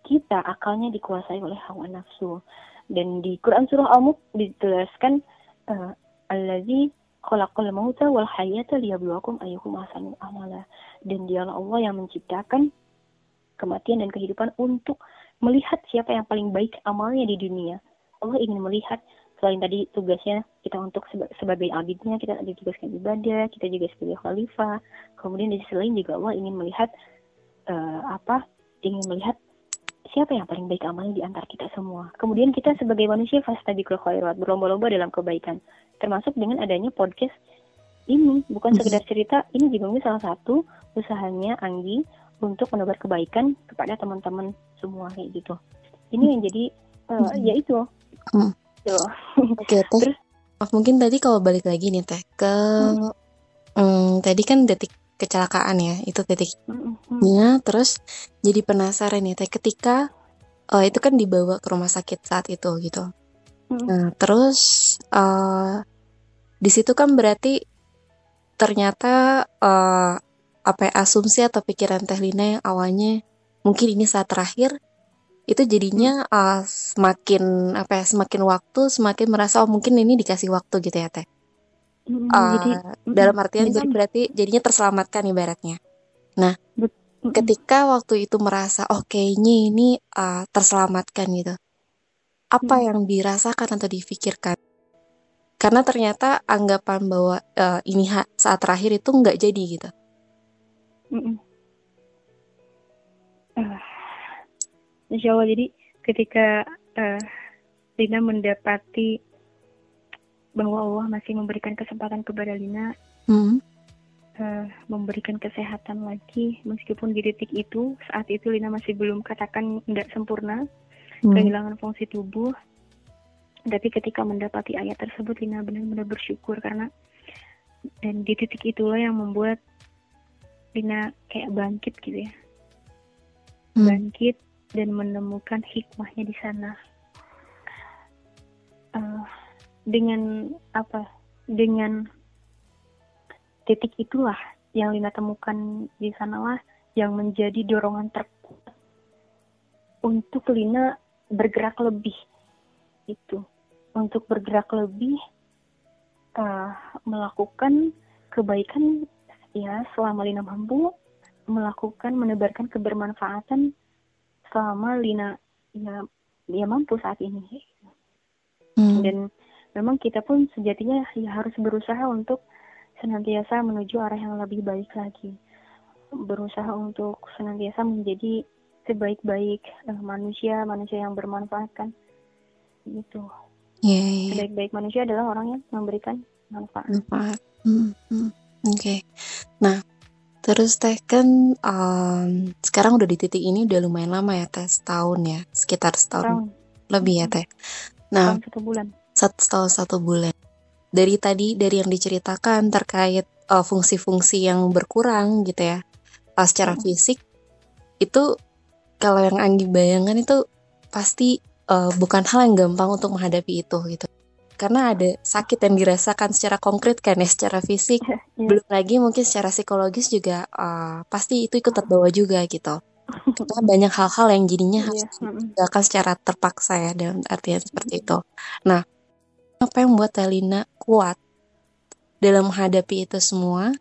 kita akalnya dikuasai oleh hawa nafsu. Dan di Quran surah Al-Mulk dijelaskan uh, allazi khalaqal mauta wal hayata liyabluwakum ayyukum ahsanu amala. Dan dialah Allah yang menciptakan kematian dan kehidupan untuk melihat siapa yang paling baik amalnya di dunia. Allah ingin melihat selain tadi tugasnya kita untuk sebagai abidnya kita ditugaskan ibadah kita juga sebagai khalifah. Kemudian di sisi lain juga Allah ingin melihat uh, apa? Ingin melihat siapa yang paling baik amalnya di antara kita semua. Kemudian kita sebagai manusia fastabiqul khairat berlomba-lomba dalam kebaikan. Termasuk dengan adanya podcast ini. Bukan sekedar cerita ini juga salah satu usahanya Anggi untuk menebar kebaikan kepada teman-teman semua kayak gitu. Ini yang jadi uh, ya itu. Hmm. Gitu. Oke, okay, <laughs> teh. Terus, oh, mungkin tadi kalau balik lagi nih teh ke hmm. Hmm, tadi kan detik kecelakaan ya, itu detiknya. Hmm. Terus jadi penasaran nih teh ketika uh, itu kan dibawa ke rumah sakit saat itu gitu. Hmm. Nah, terus uh, di situ kan berarti ternyata uh, apa ya, asumsi atau pikiran Teh Lina yang awalnya mungkin ini saat terakhir itu jadinya uh, semakin apa ya semakin waktu semakin merasa oh mungkin ini dikasih waktu gitu ya teh? Mm, uh, jadi, dalam artian jadi, berarti jadinya terselamatkan ibaratnya. Nah mm, ketika waktu itu merasa oh kayaknya ini uh, terselamatkan gitu apa mm. yang dirasakan atau difikirkan? Karena ternyata anggapan bahwa uh, ini saat terakhir itu nggak jadi gitu. Mm uh Insya Allah jadi ketika uh, Lina mendapati bahwa Allah masih memberikan kesempatan kepada Lina hmm. uh, memberikan kesehatan lagi meskipun di titik itu saat itu Lina masih belum katakan tidak sempurna hmm. kehilangan fungsi tubuh tapi ketika mendapati ayat tersebut Lina benar-benar bersyukur karena dan di titik itulah yang membuat Lina kayak bangkit gitu ya hmm. bangkit dan menemukan hikmahnya di sana. Uh, dengan apa? Dengan titik itulah yang Lina temukan di sanalah yang menjadi dorongan terkuat untuk Lina bergerak lebih itu untuk bergerak lebih uh, melakukan kebaikan ya selama Lina mampu melakukan menebarkan kebermanfaatan selama Lina ya dia mampu saat ini hmm. dan memang kita pun sejatinya ya harus berusaha untuk senantiasa menuju arah yang lebih baik lagi berusaha untuk senantiasa menjadi sebaik-baik uh, manusia manusia yang bermanfaat kan gitu yeah, yeah. sebaik-baik manusia adalah orang yang memberikan manfaat manfaat hmm, hmm. oke okay. nah terus teh kan um, sekarang udah di titik ini udah lumayan lama ya teh setahun ya sekitar setahun Tahun. lebih ya teh. Nah satu bulan. satu setahun satu bulan. Dari tadi dari yang diceritakan terkait uh, fungsi-fungsi uh, yang berkurang gitu ya uh, secara hmm. fisik itu kalau yang Anggi bayangkan itu pasti uh, bukan hal yang gampang untuk menghadapi itu gitu karena ada sakit yang dirasakan secara konkret kan ya secara fisik <laughs> yeah. belum lagi mungkin secara psikologis juga uh, pasti itu ikut terbawa juga gitu <laughs> karena banyak hal-hal yang jadinya yeah. harus dilakukan secara terpaksa ya dalam artian seperti itu nah apa yang membuat Elina kuat dalam menghadapi itu semua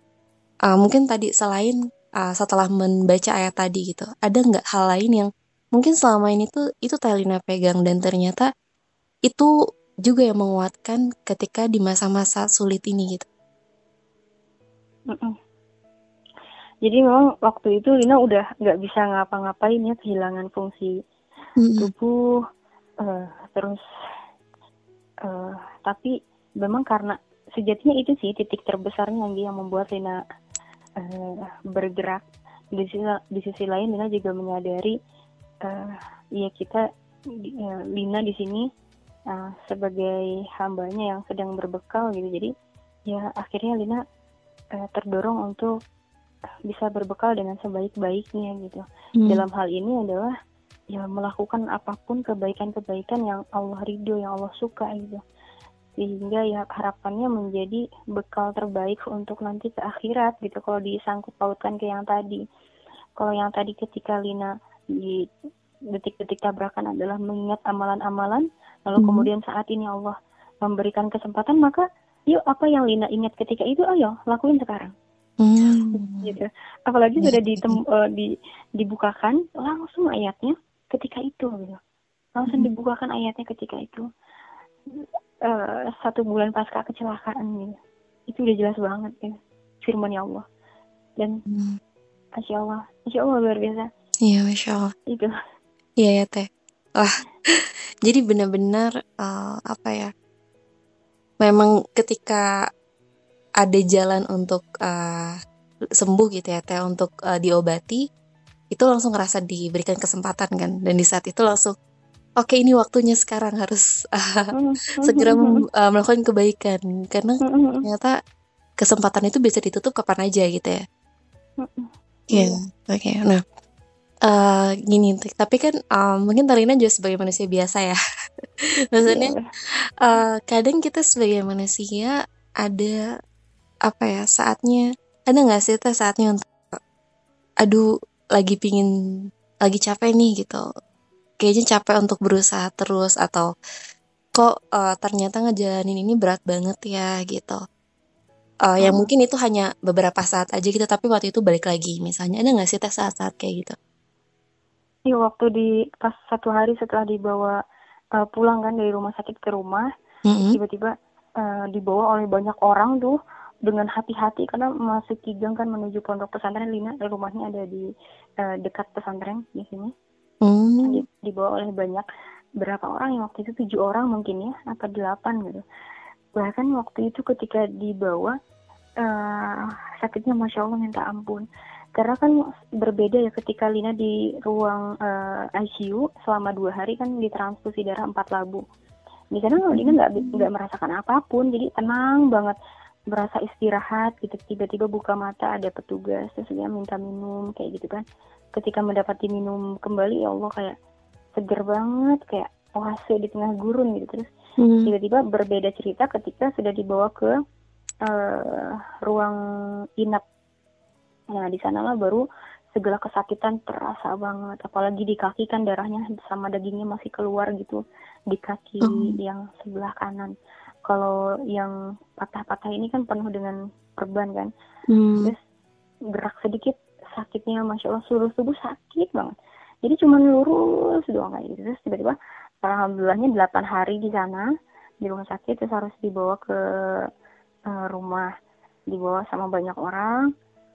uh, mungkin tadi selain uh, setelah membaca ayat tadi gitu ada nggak hal lain yang mungkin selama ini tuh itu Talina pegang dan ternyata itu juga yang menguatkan ketika di masa-masa sulit ini gitu. Jadi memang waktu itu Lina udah nggak bisa ngapa-ngapain ya kehilangan fungsi mm-hmm. tubuh uh, terus uh, tapi memang karena sejatinya itu sih titik terbesarnya yang membuat Lina uh, bergerak di sisi di sisi lain Lina juga menyadari uh, ya kita uh, Lina di sini uh, sebagai hambanya yang sedang berbekal gitu. Jadi ya akhirnya Lina uh, terdorong untuk bisa berbekal dengan sebaik-baiknya gitu. Hmm. dalam hal ini adalah ya melakukan apa pun kebaikan-kebaikan yang Allah ridho yang Allah suka gitu. Sehingga ya harapannya menjadi bekal terbaik untuk nanti ke akhirat gitu kalau disangkut pautkan ke yang tadi. Kalau yang tadi ketika Lina di detik-detik tabrakan adalah mengingat amalan-amalan lalu hmm. kemudian saat ini Allah memberikan kesempatan maka yuk apa yang Lina ingat ketika itu ayo lakuin sekarang hmm. gitu apalagi sudah iya. ditem, uh, di, dibukakan langsung ayatnya ketika itu gitu langsung hmm. dibukakan ayatnya ketika itu uh, satu bulan pasca kecelakaan gitu. Itu udah jelas banget ya firman ya Allah. Dan hmm. Masya Allah, Masya Allah luar biasa. Iya, Masya Allah. Itu. Iya ya Teh. Wah, jadi benar-benar uh, apa ya? Memang ketika ada jalan untuk uh, sembuh gitu ya Teh, untuk uh, diobati, itu langsung ngerasa diberikan kesempatan kan. Dan di saat itu langsung oke okay, ini waktunya sekarang harus uh, <laughs> segera uh, melakukan kebaikan karena ternyata kesempatan itu bisa ditutup kapan aja gitu ya. Iya, yeah, oke. Okay. Nah, uh, gini, tapi kan uh, mungkin Tarina juga sebagai manusia biasa ya. <laughs> Maksudnya uh, kadang kita sebagai manusia ada apa ya saatnya ada nggak sih saatnya untuk aduh lagi pingin lagi capek nih gitu kayaknya capek untuk berusaha terus atau kok uh, ternyata ngejalanin ini berat banget ya gitu. Uh, yang hmm. mungkin itu hanya beberapa saat aja gitu tapi waktu itu balik lagi misalnya ada nggak sih tes saat-saat kayak gitu? Iya waktu di pas satu hari setelah dibawa uh, pulang kan dari rumah sakit ke rumah mm-hmm. tiba-tiba uh, dibawa oleh banyak orang tuh dengan hati-hati karena masuk kijang kan menuju pondok pesantren. Lina rumahnya ada di uh, dekat pesantren di sini. Hmm. dibawa oleh banyak berapa orang yang waktu itu? Tujuh orang mungkin ya apa delapan gitu. Bahkan waktu itu ketika dibawa uh, sakitnya masya allah minta ampun karena kan berbeda ya ketika Lina di ruang uh, eh, ICU selama dua hari kan ditransfusi darah empat labu. Di sana Lina nggak nggak merasakan apa pun jadi tenang banget berasa istirahat gitu tiba-tiba buka mata ada petugas terus dia minta minum kayak gitu kan. Ketika mendapati minum kembali ya Allah kayak seger banget kayak oase di tengah gurun gitu. Terus hmm. tiba-tiba berbeda cerita ketika sudah dibawa ke uh, ruang inap nah di sanalah baru segala kesakitan terasa banget. Apalagi di kaki kan darahnya sama dagingnya masih keluar gitu. Di kaki Hmm. yang sebelah kanan. Kalau yang patah-patah ini kan penuh dengan perban kan. Hmm. terus gerak sedikit sakitnya masya allah seluruh tubuh sakit banget. Jadi cuma lurus doang kayak gitu. Terus tiba-tiba alhamdulillahnya 8 hari di sana di rumah sakit terus harus dibawa ke eh, rumah. Dibawa sama banyak orang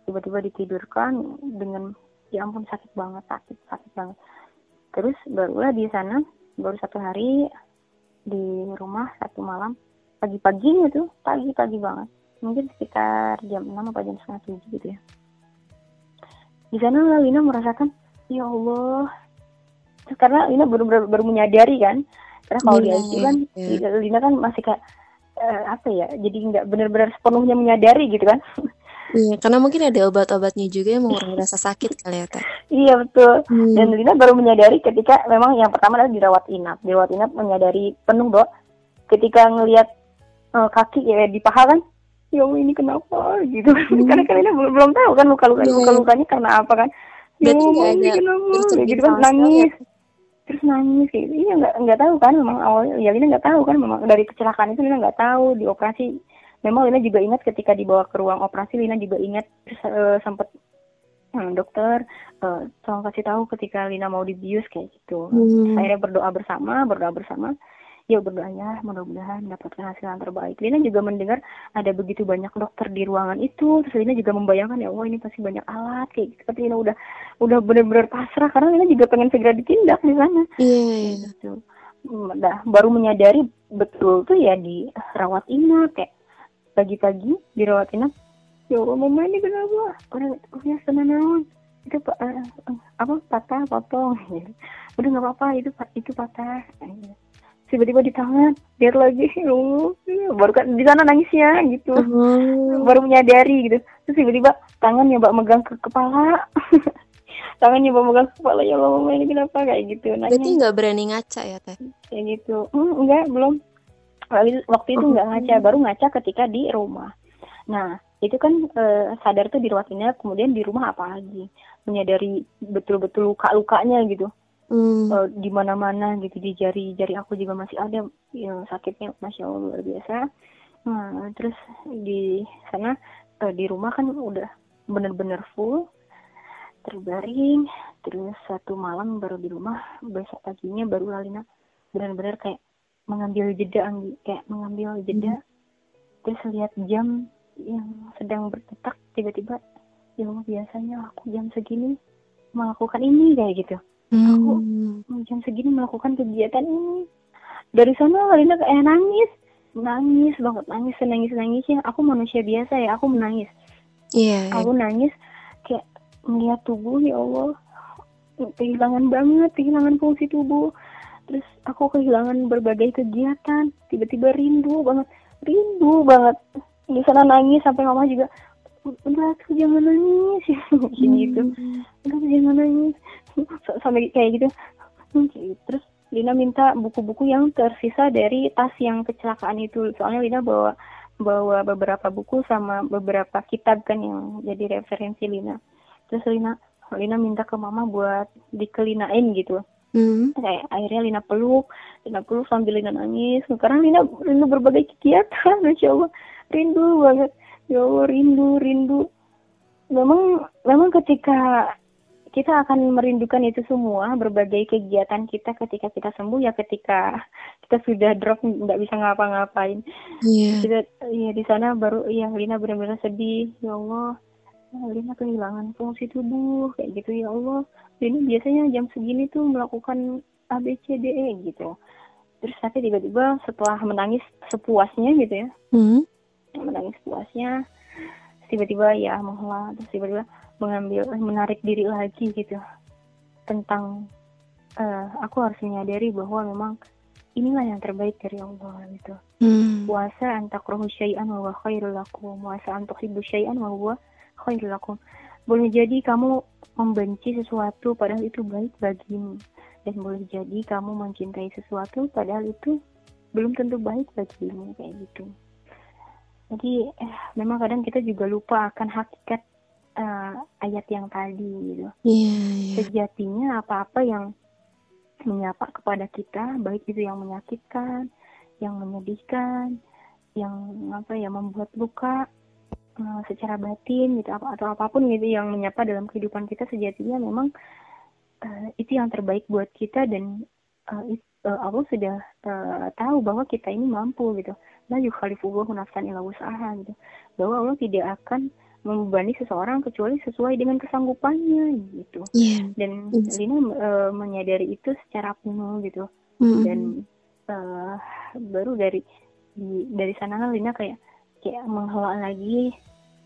tiba-tiba ditidurkan dengan ya ampun sakit banget sakit sakit banget. Terus barulah di sana baru satu hari di rumah satu malam pagi-pagi itu pagi-pagi banget. Mungkin sekitar jam 6 apa jam setengah tujuh gitu ya. Di sana Lina merasakan ya Allah. Terus karena Lina baru, baru baru menyadari kan karena kalau di Iya, ICU kan iya. Lina kan masih kayak eh, apa ya jadi nggak benar-benar sepenuhnya menyadari gitu kan <laughs> Iya, karena mungkin ada obat-obatnya juga yang mengurangi <laughs> rasa sakit kali ya, Teh. iya betul. Hmm. dan Lina baru menyadari ketika memang yang pertama adalah dirawat inap. Dirawat inap menyadari penuh dok. Ketika ngelihat eh, kaki ya di paha kan ya Allah ini kenapa? gitu. <laughs> Karena kan Lina belum, belum tahu kan luka luka Hmm. Iya. luka lukanya karena apa kan. Ya Allah ini kenapa? Kayak gitu kan ya, nangis. Terus nangis gitu. Iya nggak nggak tahu kan memang awalnya ya Lina nggak tahu kan memang dari kecelakaan itu Lina nggak tahu di operasi memang Lina juga ingat ketika dibawa ke ruang operasi Lina juga ingat terus eh, sempat hmm, dokter eh, tolong kasih tahu ketika Lina mau dibius kayak gitu. Hmm. akhirnya berdoa bersama berdoa bersama. Ya berdoa ya mudah-mudahan mendapatkan hasil yang terbaik. Lina juga mendengar ada begitu banyak dokter di ruangan itu. Terus Lina juga membayangkan ya Allah ini pasti banyak alat kayak gitu. Tapi Lina udah udah benar-benar pasrah karena Lina juga pengen segera ditindak di sana. Iya, iya. gitu. Dah baru menyadari betul tuh ya di rawat inap kayak pagi-pagi dirawat inap. Ya Allah mama ini kenapa? Udah udah senang itu pa- eh, eh, apa patah potong. <laughs> Udah nggak apa-apa itu itu patah. Tiba-tiba di tangan lihat lagi <laughs> ya baru kan di sana nangisnya gitu. Oh. baru menyadari gitu. Terus tiba-tiba tangannya mbak megang ke kepala. <laughs> Tangannya mbak megang ke kepala ya Allah mama ini kenapa? Kayak gitu nanya Berarti nggak berani ngaca ya, Teh? kayak gitu. Hmm, enggak belum Waktu- waktu itu enggak ngaca baru ngaca ketika di rumah. Nah itu kan eh, sadar tuh di inap kemudian di rumah apa lagi? Menyadari betul-betul luka-lukanya gitu. Hmm. Eh, di mana-mana gitu di jari-jari aku juga masih ada yang sakitnya masya allah luar biasa. Nah terus di sana eh, di rumah kan udah bener-bener full terbaring. Terus satu malam baru di rumah besok paginya baru Lalina. Benar-benar kayak mengambil jeda Anggi. Kayak mengambil jeda terus lihat jam yang sedang berdetak tiba-tiba ya Allah biasanya aku jam segini melakukan ini kayak gitu. Hmm. jam segini melakukan kegiatan ini. Dari sana Lina kayak nangis. Nangis banget nangis nangis nangisnya aku manusia biasa ya aku menangis. Iya, iya. aku nangis kayak melihat tubuh ya Allah. Kehilangan banget kehilangan fungsi tubuh terus aku kehilangan berbagai kegiatan. Tiba-tiba rindu banget. Rindu banget. Di sana nangis sampai mama juga udah tuh jangan nangis. <laughs> Gini gitu. Udah tuh jangan nangis. <laughs> Sampai kayak gitu. Hmm, kayak gitu. terus Lina minta buku-buku yang tersisa dari tas yang kecelakaan itu. Soalnya Lina bawa bawa beberapa buku sama beberapa kitab kan yang jadi referensi Lina. Terus Lina Lina minta ke mama buat dikelinain gitu Hmm. kayak akhirnya Lina peluk Lina peluk sambil Lina nangis. Karena Lina rindu berbagai kegiatan <laughs> Masya Allah. Rindu banget. Ya Allah rindu rindu. Memang memang ketika kita akan merindukan itu semua berbagai kegiatan kita ketika kita sembuh ya ketika kita sudah drop nggak bisa ngapa-ngapain. Iya. kita ya di sana baru ya Lina benar-benar sedih. Ya Allah Lina kehilangan fungsi tubuh kayak gitu ya Allah Lina biasanya jam segini tuh melakukan A B C D E gitu. Terus tapi tiba-tiba setelah menangis sepuasnya gitu ya. Hmm. menangis puasnya tiba-tiba ya menghela terus tiba-tiba mengambil menarik diri lagi gitu. Tentang eh, aku harus menyadari bahwa memang inilah yang terbaik dari Allah gitu. Hmm. puasa antakrohu syai'an wa khairul lakum puasa antuhibbu syai'an wa huwa khairul lakum boleh jadi kamu membenci sesuatu padahal itu baik bagimu dan boleh jadi kamu mencintai sesuatu padahal itu belum tentu baik bagimu kayak gitu jadi eh, memang kadang kita juga lupa akan hakikat uh, ayat yang tadi gitu. Iya, iya. Sejatinya apa-apa yang menyapa kepada kita, baik itu yang menyakitkan, yang menyedihkan, yang apa ya membuat luka uh, secara batin gitu atau apa pun gitu yang menyapa dalam kehidupan kita sejatinya memang uh, itu yang terbaik buat kita dan uh, it, uh, Allah sudah uh, tahu bahwa kita ini mampu gitu. La yukhalifullahu nafsan illa usaha gitu. Bahwa Allah tidak akan membebani seseorang kecuali sesuai dengan kesanggupannya gitu. Yeah. Dan Yes. Lina uh, menyadari itu secara penuh gitu. Mm-mm. Dan uh, baru dari di, dari sana Lina kayak kayak menghela lagi.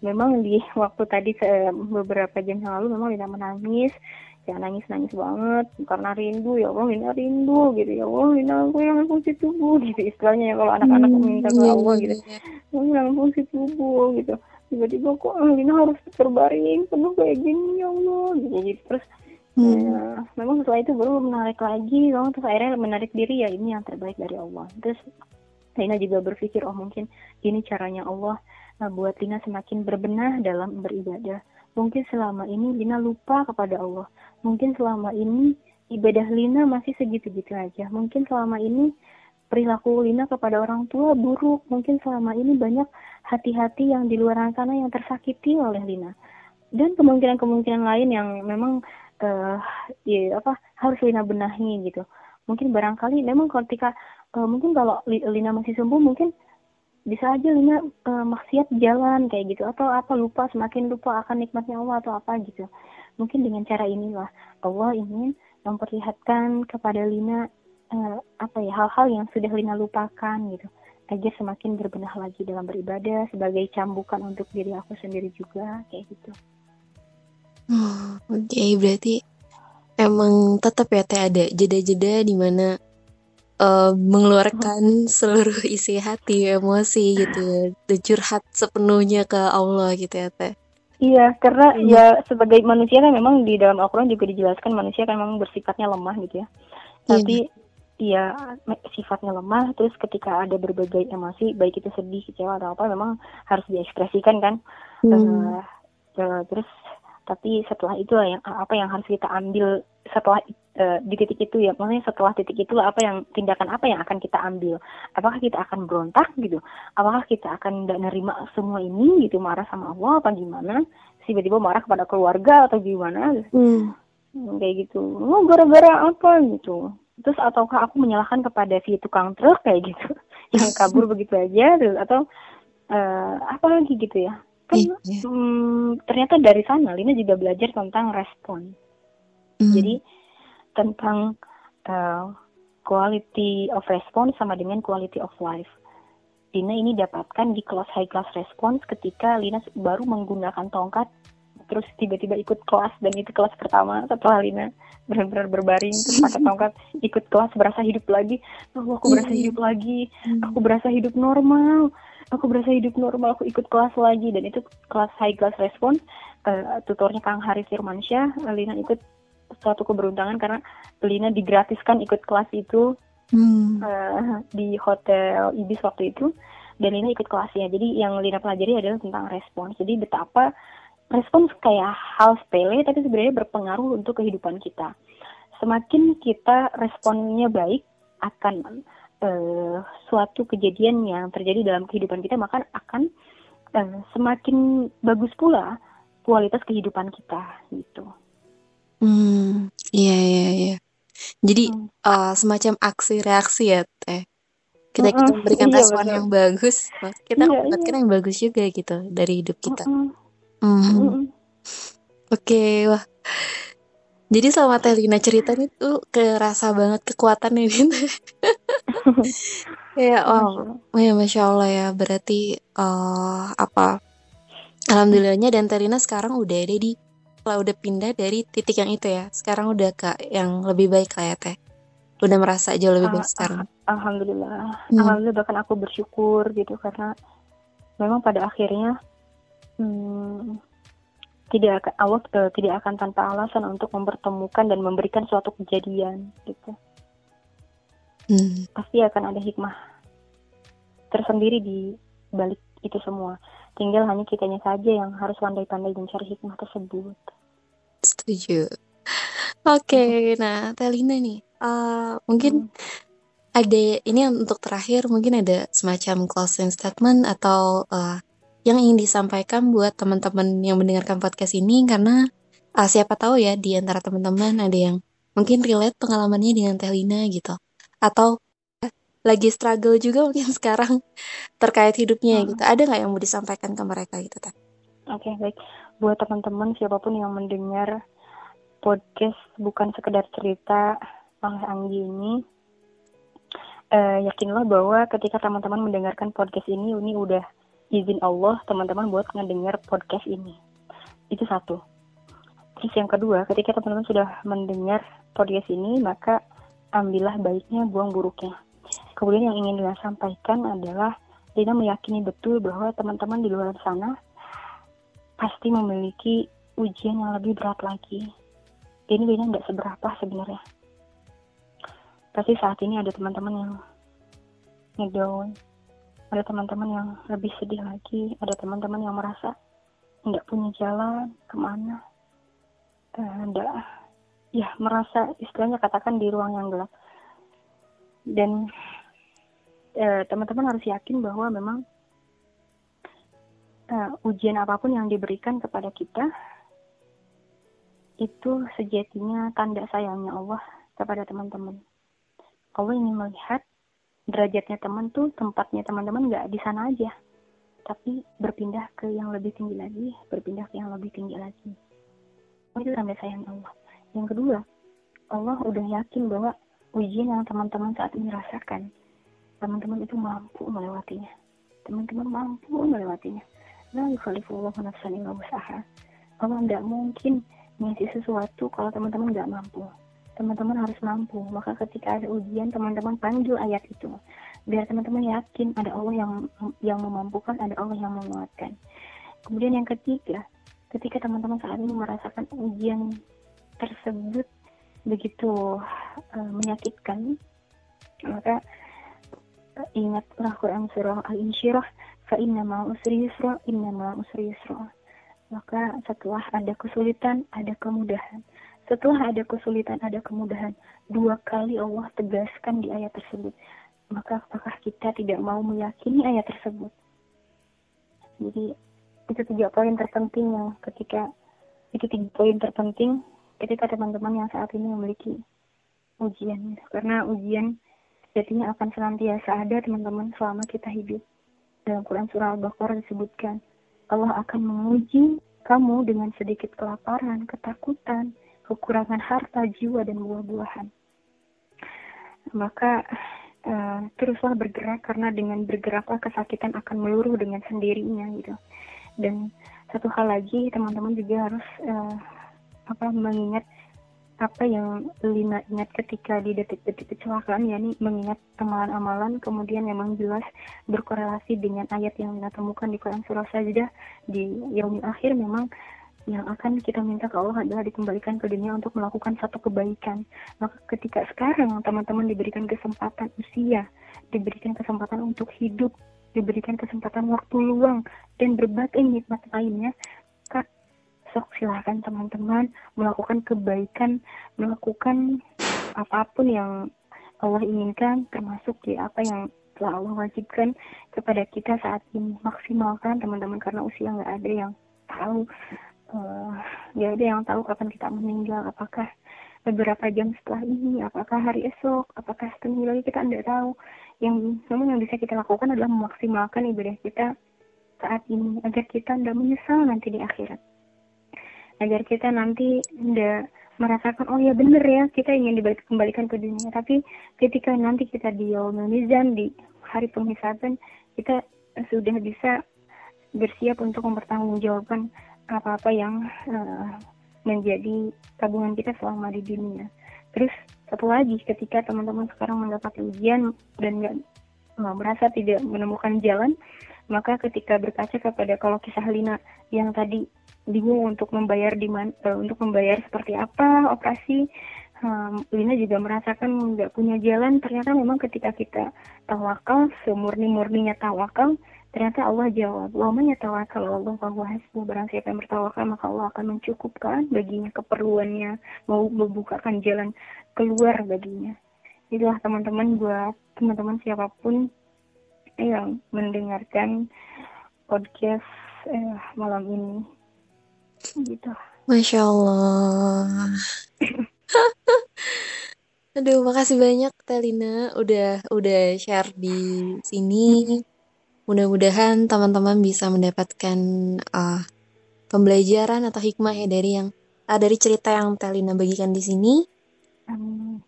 Memang di waktu tadi beberapa jam yang lalu memang Lina menangis ya nangis nangis banget karena rindu ya Allah Lina rindu gitu ya Allah Lina aku yang fungsi tubuh gitu istilahnya ya kalau anak-anak Hmm, minta ke iya, Allah iya, gitu iya. aku yang fungsi tubuh gitu tiba-tiba kok ah, Lina harus terbaring penuh kayak gini ya Allah gitu, gitu. terus Hmm. ya, memang setelah itu baru menarik lagi dong terus akhirnya menarik diri ya ini yang terbaik dari Allah terus Lina juga berpikir oh mungkin ini caranya Allah uh, buat Lina semakin berbenah dalam beribadah. Mungkin selama ini Lina lupa kepada Allah. Mungkin selama ini ibadah Lina masih segitu-gitu aja. Mungkin selama ini perilaku Lina kepada orang tua buruk. Mungkin selama ini banyak hati-hati yang di luar sana yang tersakiti oleh Lina. Dan kemungkinan-kemungkinan lain yang memang eh ya apa harus Lina benahi gitu. Mungkin barangkali memang ketika eh, mungkin kalau Li- Lina masih sembuh mungkin bisa aja Lina eh, maksiat jalan kayak gitu. Atau apa lupa semakin lupa akan nikmatnya Allah atau apa gitu. Mungkin dengan cara inilah Allah ingin memperlihatkan kepada Lina eh, apa ya hal-hal yang sudah Lina lupakan gitu. Agar semakin berbenah lagi dalam beribadah sebagai cambukan untuk diri aku sendiri juga kayak gitu. Oh, Oke, berarti emang tetap ya teh ada jeda-jeda di mana eh, mengeluarkan seluruh isi hati, emosi gitu ya, dan curhat sepenuhnya ke Allah gitu ya teh. Iya, karena Hmm. ya sebagai manusia kan memang di dalam Al-Quran juga dijelaskan manusia kan memang bersifatnya lemah gitu ya. Iya. Tapi ya me- sifatnya lemah, terus ketika ada berbagai emosi, baik itu sedih, kecewa atau apa, memang harus diekspresikan kan. Hmm. Eh, eh, terus tapi setelah itu yang apa yang harus kita ambil setelah eh, di titik itu ya, maksudnya setelah titik itu apa yang tindakan apa yang akan kita ambil? Apakah kita akan berontak gitu? Apakah kita akan tidak nerima semua ini gitu marah sama Allah apa gimana? Tiba-tiba marah kepada keluarga atau gimana? Hmm. Hmm, kayak gitu. Oh, gara-gara apa gitu. Terus ataukah aku menyalahkan kepada si tukang truk kayak gitu <laughs> yang kabur <laughs> begitu aja terus atau eh, apa lagi gitu ya? Kan iya. hmm, ternyata dari sana Lina juga belajar tentang respon. Hmm. Jadi tentang uh, quality of response sama dengan quality of life. Lina ini dapatkan di kelas high class response ketika Lina baru menggunakan tongkat terus tiba-tiba ikut kelas dan itu kelas pertama setelah Lina benar-benar berbaring terus pakai tongkat ikut kelas berasa hidup lagi oh aku berasa Iya. hidup lagi Hmm. aku berasa hidup normal aku berasa hidup normal aku ikut kelas lagi dan itu kelas high class response eh, tutornya Kang Haris Firmansyah Lina ikut suatu keberuntungan karena Lina digratiskan ikut kelas itu Hmm. eh, di hotel Ibis waktu itu dan Lina ikut kelasnya jadi yang Lina pelajari adalah tentang respons jadi betapa respons kayak hal sepele tapi sebenarnya berpengaruh untuk kehidupan kita semakin kita responnya baik akan eh, suatu kejadian yang terjadi dalam kehidupan kita maka akan eh, semakin bagus pula kualitas kehidupan kita gitu. Hmm. Iya, iya, iya. Jadi Hmm. eh, semacam aksi reaksi ya teh. Kita kita memberikan iya, respon betul. yang bagus, kita Iya, mendapatkan iya. yang bagus juga gitu dari hidup kita. Hmm. mm-mm. Oke, wah. Jadi selama Teh Lina cerita nih tuh kerasa banget kekuatannya gitu. <laughs> Kayak Masya wow, Allah. oh ya Masya Allah ya. Berarti eh apa? Alhamdulillahnya dan Teh Lina sekarang udah ada di kalau udah pindah dari titik yang itu ya. Sekarang udah ke yang lebih baik lah ya Teh. Udah merasa jauh lebih Ah, baik sekarang. ah, Alhamdulillah, Hmm. alhamdulillah bahkan aku bersyukur gitu karena memang pada akhirnya hmm, tidak akan Allah eh, tidak akan tanpa alasan untuk mempertemukan dan memberikan suatu kejadian gitu. Hmm. Pasti akan ada hikmah tersendiri di balik itu semua. Tinggal hanya kitanya saja yang harus pandai-pandai mencari hikmah tersebut. Setuju. Oke, okay, nah Telina nih, uh, mungkin hmm. ada ini untuk terakhir mungkin ada semacam closing statement atau uh, yang ingin disampaikan buat teman-teman yang mendengarkan podcast ini karena uh, siapa tahu ya di antara teman-teman ada yang mungkin relate pengalamannya dengan Telina gitu atau lagi struggle juga mungkin <laughs> sekarang terkait hidupnya hmm. gitu. Ada nggak yang mau disampaikan ke mereka gitu, Teh? Oke, okay, baik. Buat teman-teman siapa pun yang mendengar podcast bukan sekedar cerita oleh Anggi ini, uh, yakinlah bahwa ketika teman-teman mendengarkan podcast ini, ini udah izin Allah teman-teman buat ngedengar podcast ini. Itu satu. Terus yang kedua, ketika teman-teman sudah mendengar podcast ini, maka ambillah baiknya, buang buruknya Kemudian yang ingin Dina sampaikan adalah Dina meyakini betul bahwa teman-teman di luar sana pasti memiliki ujian yang lebih berat lagi. Ini Dina nggak seberapa sebenarnya. Pasti saat ini ada teman-teman yang ngedown, ada teman-teman yang lebih sedih lagi, ada teman-teman yang merasa nggak punya jalan ke mana, ada ya merasa istilahnya katakan di ruang yang gelap dan eh, teman-teman harus yakin bahwa memang uh, ujian apa pun yang diberikan kepada kita itu sejatinya tanda sayangnya Allah kepada teman-teman. Allah ingin melihat derajatnya teman tuh tempatnya teman-teman nggak di sana aja, tapi berpindah ke yang lebih tinggi lagi, berpindah ke yang lebih tinggi lagi. Itu tanda sayang Allah. Yang kedua, Allah udah yakin bahwa ujian yang teman-teman saat ini rasakan, teman-teman itu mampu melewatinya. Teman-teman mampu melewatinya. La yukhalifullahu nafsan illa usaha. Allah tidak mungkin ngasih sesuatu kalau teman-teman nggak mampu. Teman-teman harus mampu. Maka ketika ada ujian, teman-teman panggil ayat itu. Biar teman-teman yakin ada Allah yang yang memampukan, ada Allah yang menguatkan. Kemudian yang ketiga, ketika teman-teman saat ini merasakan ujian tersebut begitu uh, menyakitkan maka uh, ingatlah Quran surah Al-Insyirah fa inna ma usri yusra inna ma usri yusra maka setelah ada kesulitan ada kemudahan. Setelah ada kesulitan ada kemudahan. Dua kali Allah tegaskan di ayat tersebut. Maka apakah kita tidak mau meyakini ayat tersebut? Jadi itu tiga poin terpenting yang ketika itu tiga poin terpenting ketika teman-teman yang saat ini memiliki ujian. Karena ujian jadinya akan senantiasa ada teman-teman selama kita hidup dalam Quran surah Al-Baqarah disebutkan Allah akan menguji kamu dengan sedikit kelaparan, ketakutan, kekurangan harta, jiwa, dan buah-buahan. Maka uh, teruslah bergerak karena dengan bergeraklah kesakitan akan meluruh dengan sendirinya gitu. Dan satu hal lagi teman-teman juga harus uh, apa mengingat apa yang Lina ingat ketika di detik-detik kecelakaan yakni mengingat amalan-amalan kemudian memang jelas berkorelasi dengan ayat yang Lina temukan di Quran surah Sajdah di yaumil akhir memang yang akan kita minta ke Allah adalah dikembalikan ke dunia untuk melakukan satu kebaikan. Maka ketika sekarang teman-teman diberikan kesempatan usia, diberikan kesempatan untuk hidup, diberikan kesempatan waktu luang dan berbagai nikmat lainnya, sok silahkan teman-teman melakukan kebaikan, melakukan apa pun yang Allah inginkan, termasuk ya apa yang telah Allah wajibkan kepada kita saat ini. Maksimalkan teman-teman karena usia nggak ada yang tahu, uh, ada yang tahu kapan kita meninggal, apakah beberapa jam setelah ini, apakah hari esok, apakah setengah lagi kita tidak tahu. Yang namun yang bisa kita lakukan adalah memaksimalkan ibadah kita saat ini agar kita tidak menyesal nanti di akhirat agar kita nanti tidak merasakan oh ya bener ya kita ingin dikembalikan ke dunia tapi ketika nanti kita di mizan di hari penghisaban kita sudah bisa bersiap untuk mempertanggungjawabkan apa-apa yang uh, menjadi tabungan kita selama di dunia. Terus satu lagi ketika teman-teman sekarang mendapat ujian dan nggak merasa tidak menemukan jalan, maka ketika berkaca kepada kalau kisah Lina yang tadi bingung untuk membayar di man, uh, untuk membayar seperti apa operasi. Um, Lina juga merasakan nggak punya jalan. Ternyata memang ketika kita tawakal semurni-murninya tawakal ternyata Allah jawab. Wa man yatawakkal Allah fahuwa hasbuh barang siapa yang bertawakal maka Allah akan mencukupkan baginya keperluannya mau membukakan jalan keluar baginya. Itulah teman-teman buat teman-teman siapa pun yang mendengarkan podcast eh, malam ini gitu. Masya Allah. <laughs> Aduh, makasih banyak Telina. Udah udah share di sini. Mudah-mudahan teman-teman bisa mendapatkan uh, pembelajaran atau hikmah ya dari yang uh, dari cerita yang Telina bagikan di sini.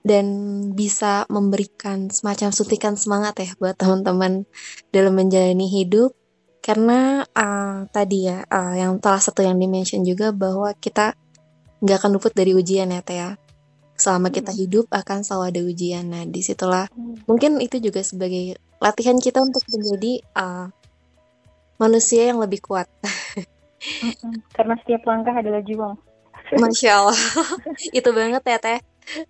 Dan bisa memberikan semacam suntikan semangat ya buat teman-teman dalam menjalani hidup karena uh, tadi ya uh, yang salah satu yang dimention juga bahwa kita nggak akan luput dari ujian ya Teh ya. Selama kita hidup akan selalu ada ujian. Nah di situlah Hmm. mungkin itu juga sebagai latihan kita untuk menjadi uh, manusia yang lebih kuat. Mm-mm. karena setiap langkah adalah juang <laughs> Masya Allah, itu banget ya Teh.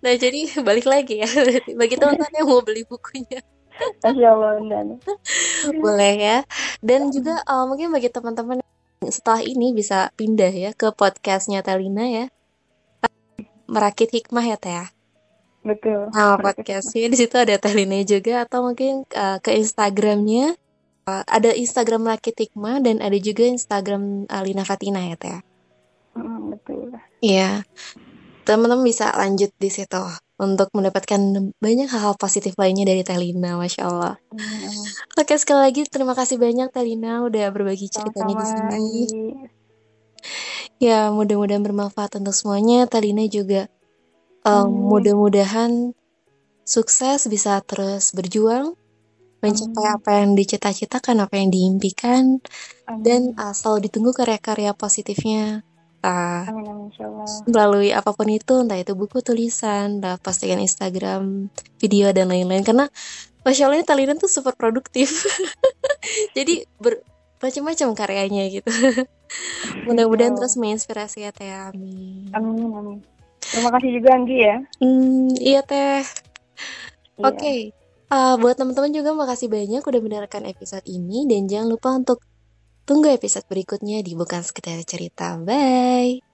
Nah jadi balik lagi ya bagi teman-teman yang mau beli bukunya. Masya Allah Undana. Boleh ya. Dan juga uh, mungkin bagi teman-teman setelah ini bisa pindah ya ke podcastnya Telina ya. Merakit hikmah ya Teh ya. betul Nah, podcastnya di situ ada Telina juga atau mungkin uh, ke Instagramnya Uh, ada Instagram Merakit Hikmah dan ada juga Instagram uh, Lina Fatina ya Teh. ya. Mm, betul Iya. Teman-teman bisa lanjut di situ untuk mendapatkan banyak hal-hal positif lainnya dari Telina, Masya Allah. Amin. Oke, sekali lagi terima kasih banyak Telina udah berbagi ceritanya di sini. Ya, mudah-mudahan bermanfaat untuk semuanya. Talina juga um, Amin. mudah-mudahan sukses bisa terus berjuang, mencapai Amin. apa yang dicita-citakan, apa yang diimpikan, Amin. dan uh, selalu ditunggu karya-karya positifnya uh, amin insyaallah melalui apa pun itu, entah itu buku tulisan, postingan Instagram, video dan lain-lain. Karena Masya Allah Talina tuh super produktif. <laughs> Jadi ber macam-macam karyanya gitu. <laughs> Mudah-mudahan terus menginspirasi ya Teh. Amin. amin amin terima kasih juga Anggi ya Hmm, iya Teh. Iya. Oke. Uh, buat teman-teman juga makasih banyak udah mendengarkan episode ini dan jangan lupa untuk tunggu episode berikutnya di bukan sekedar cerita. Bye.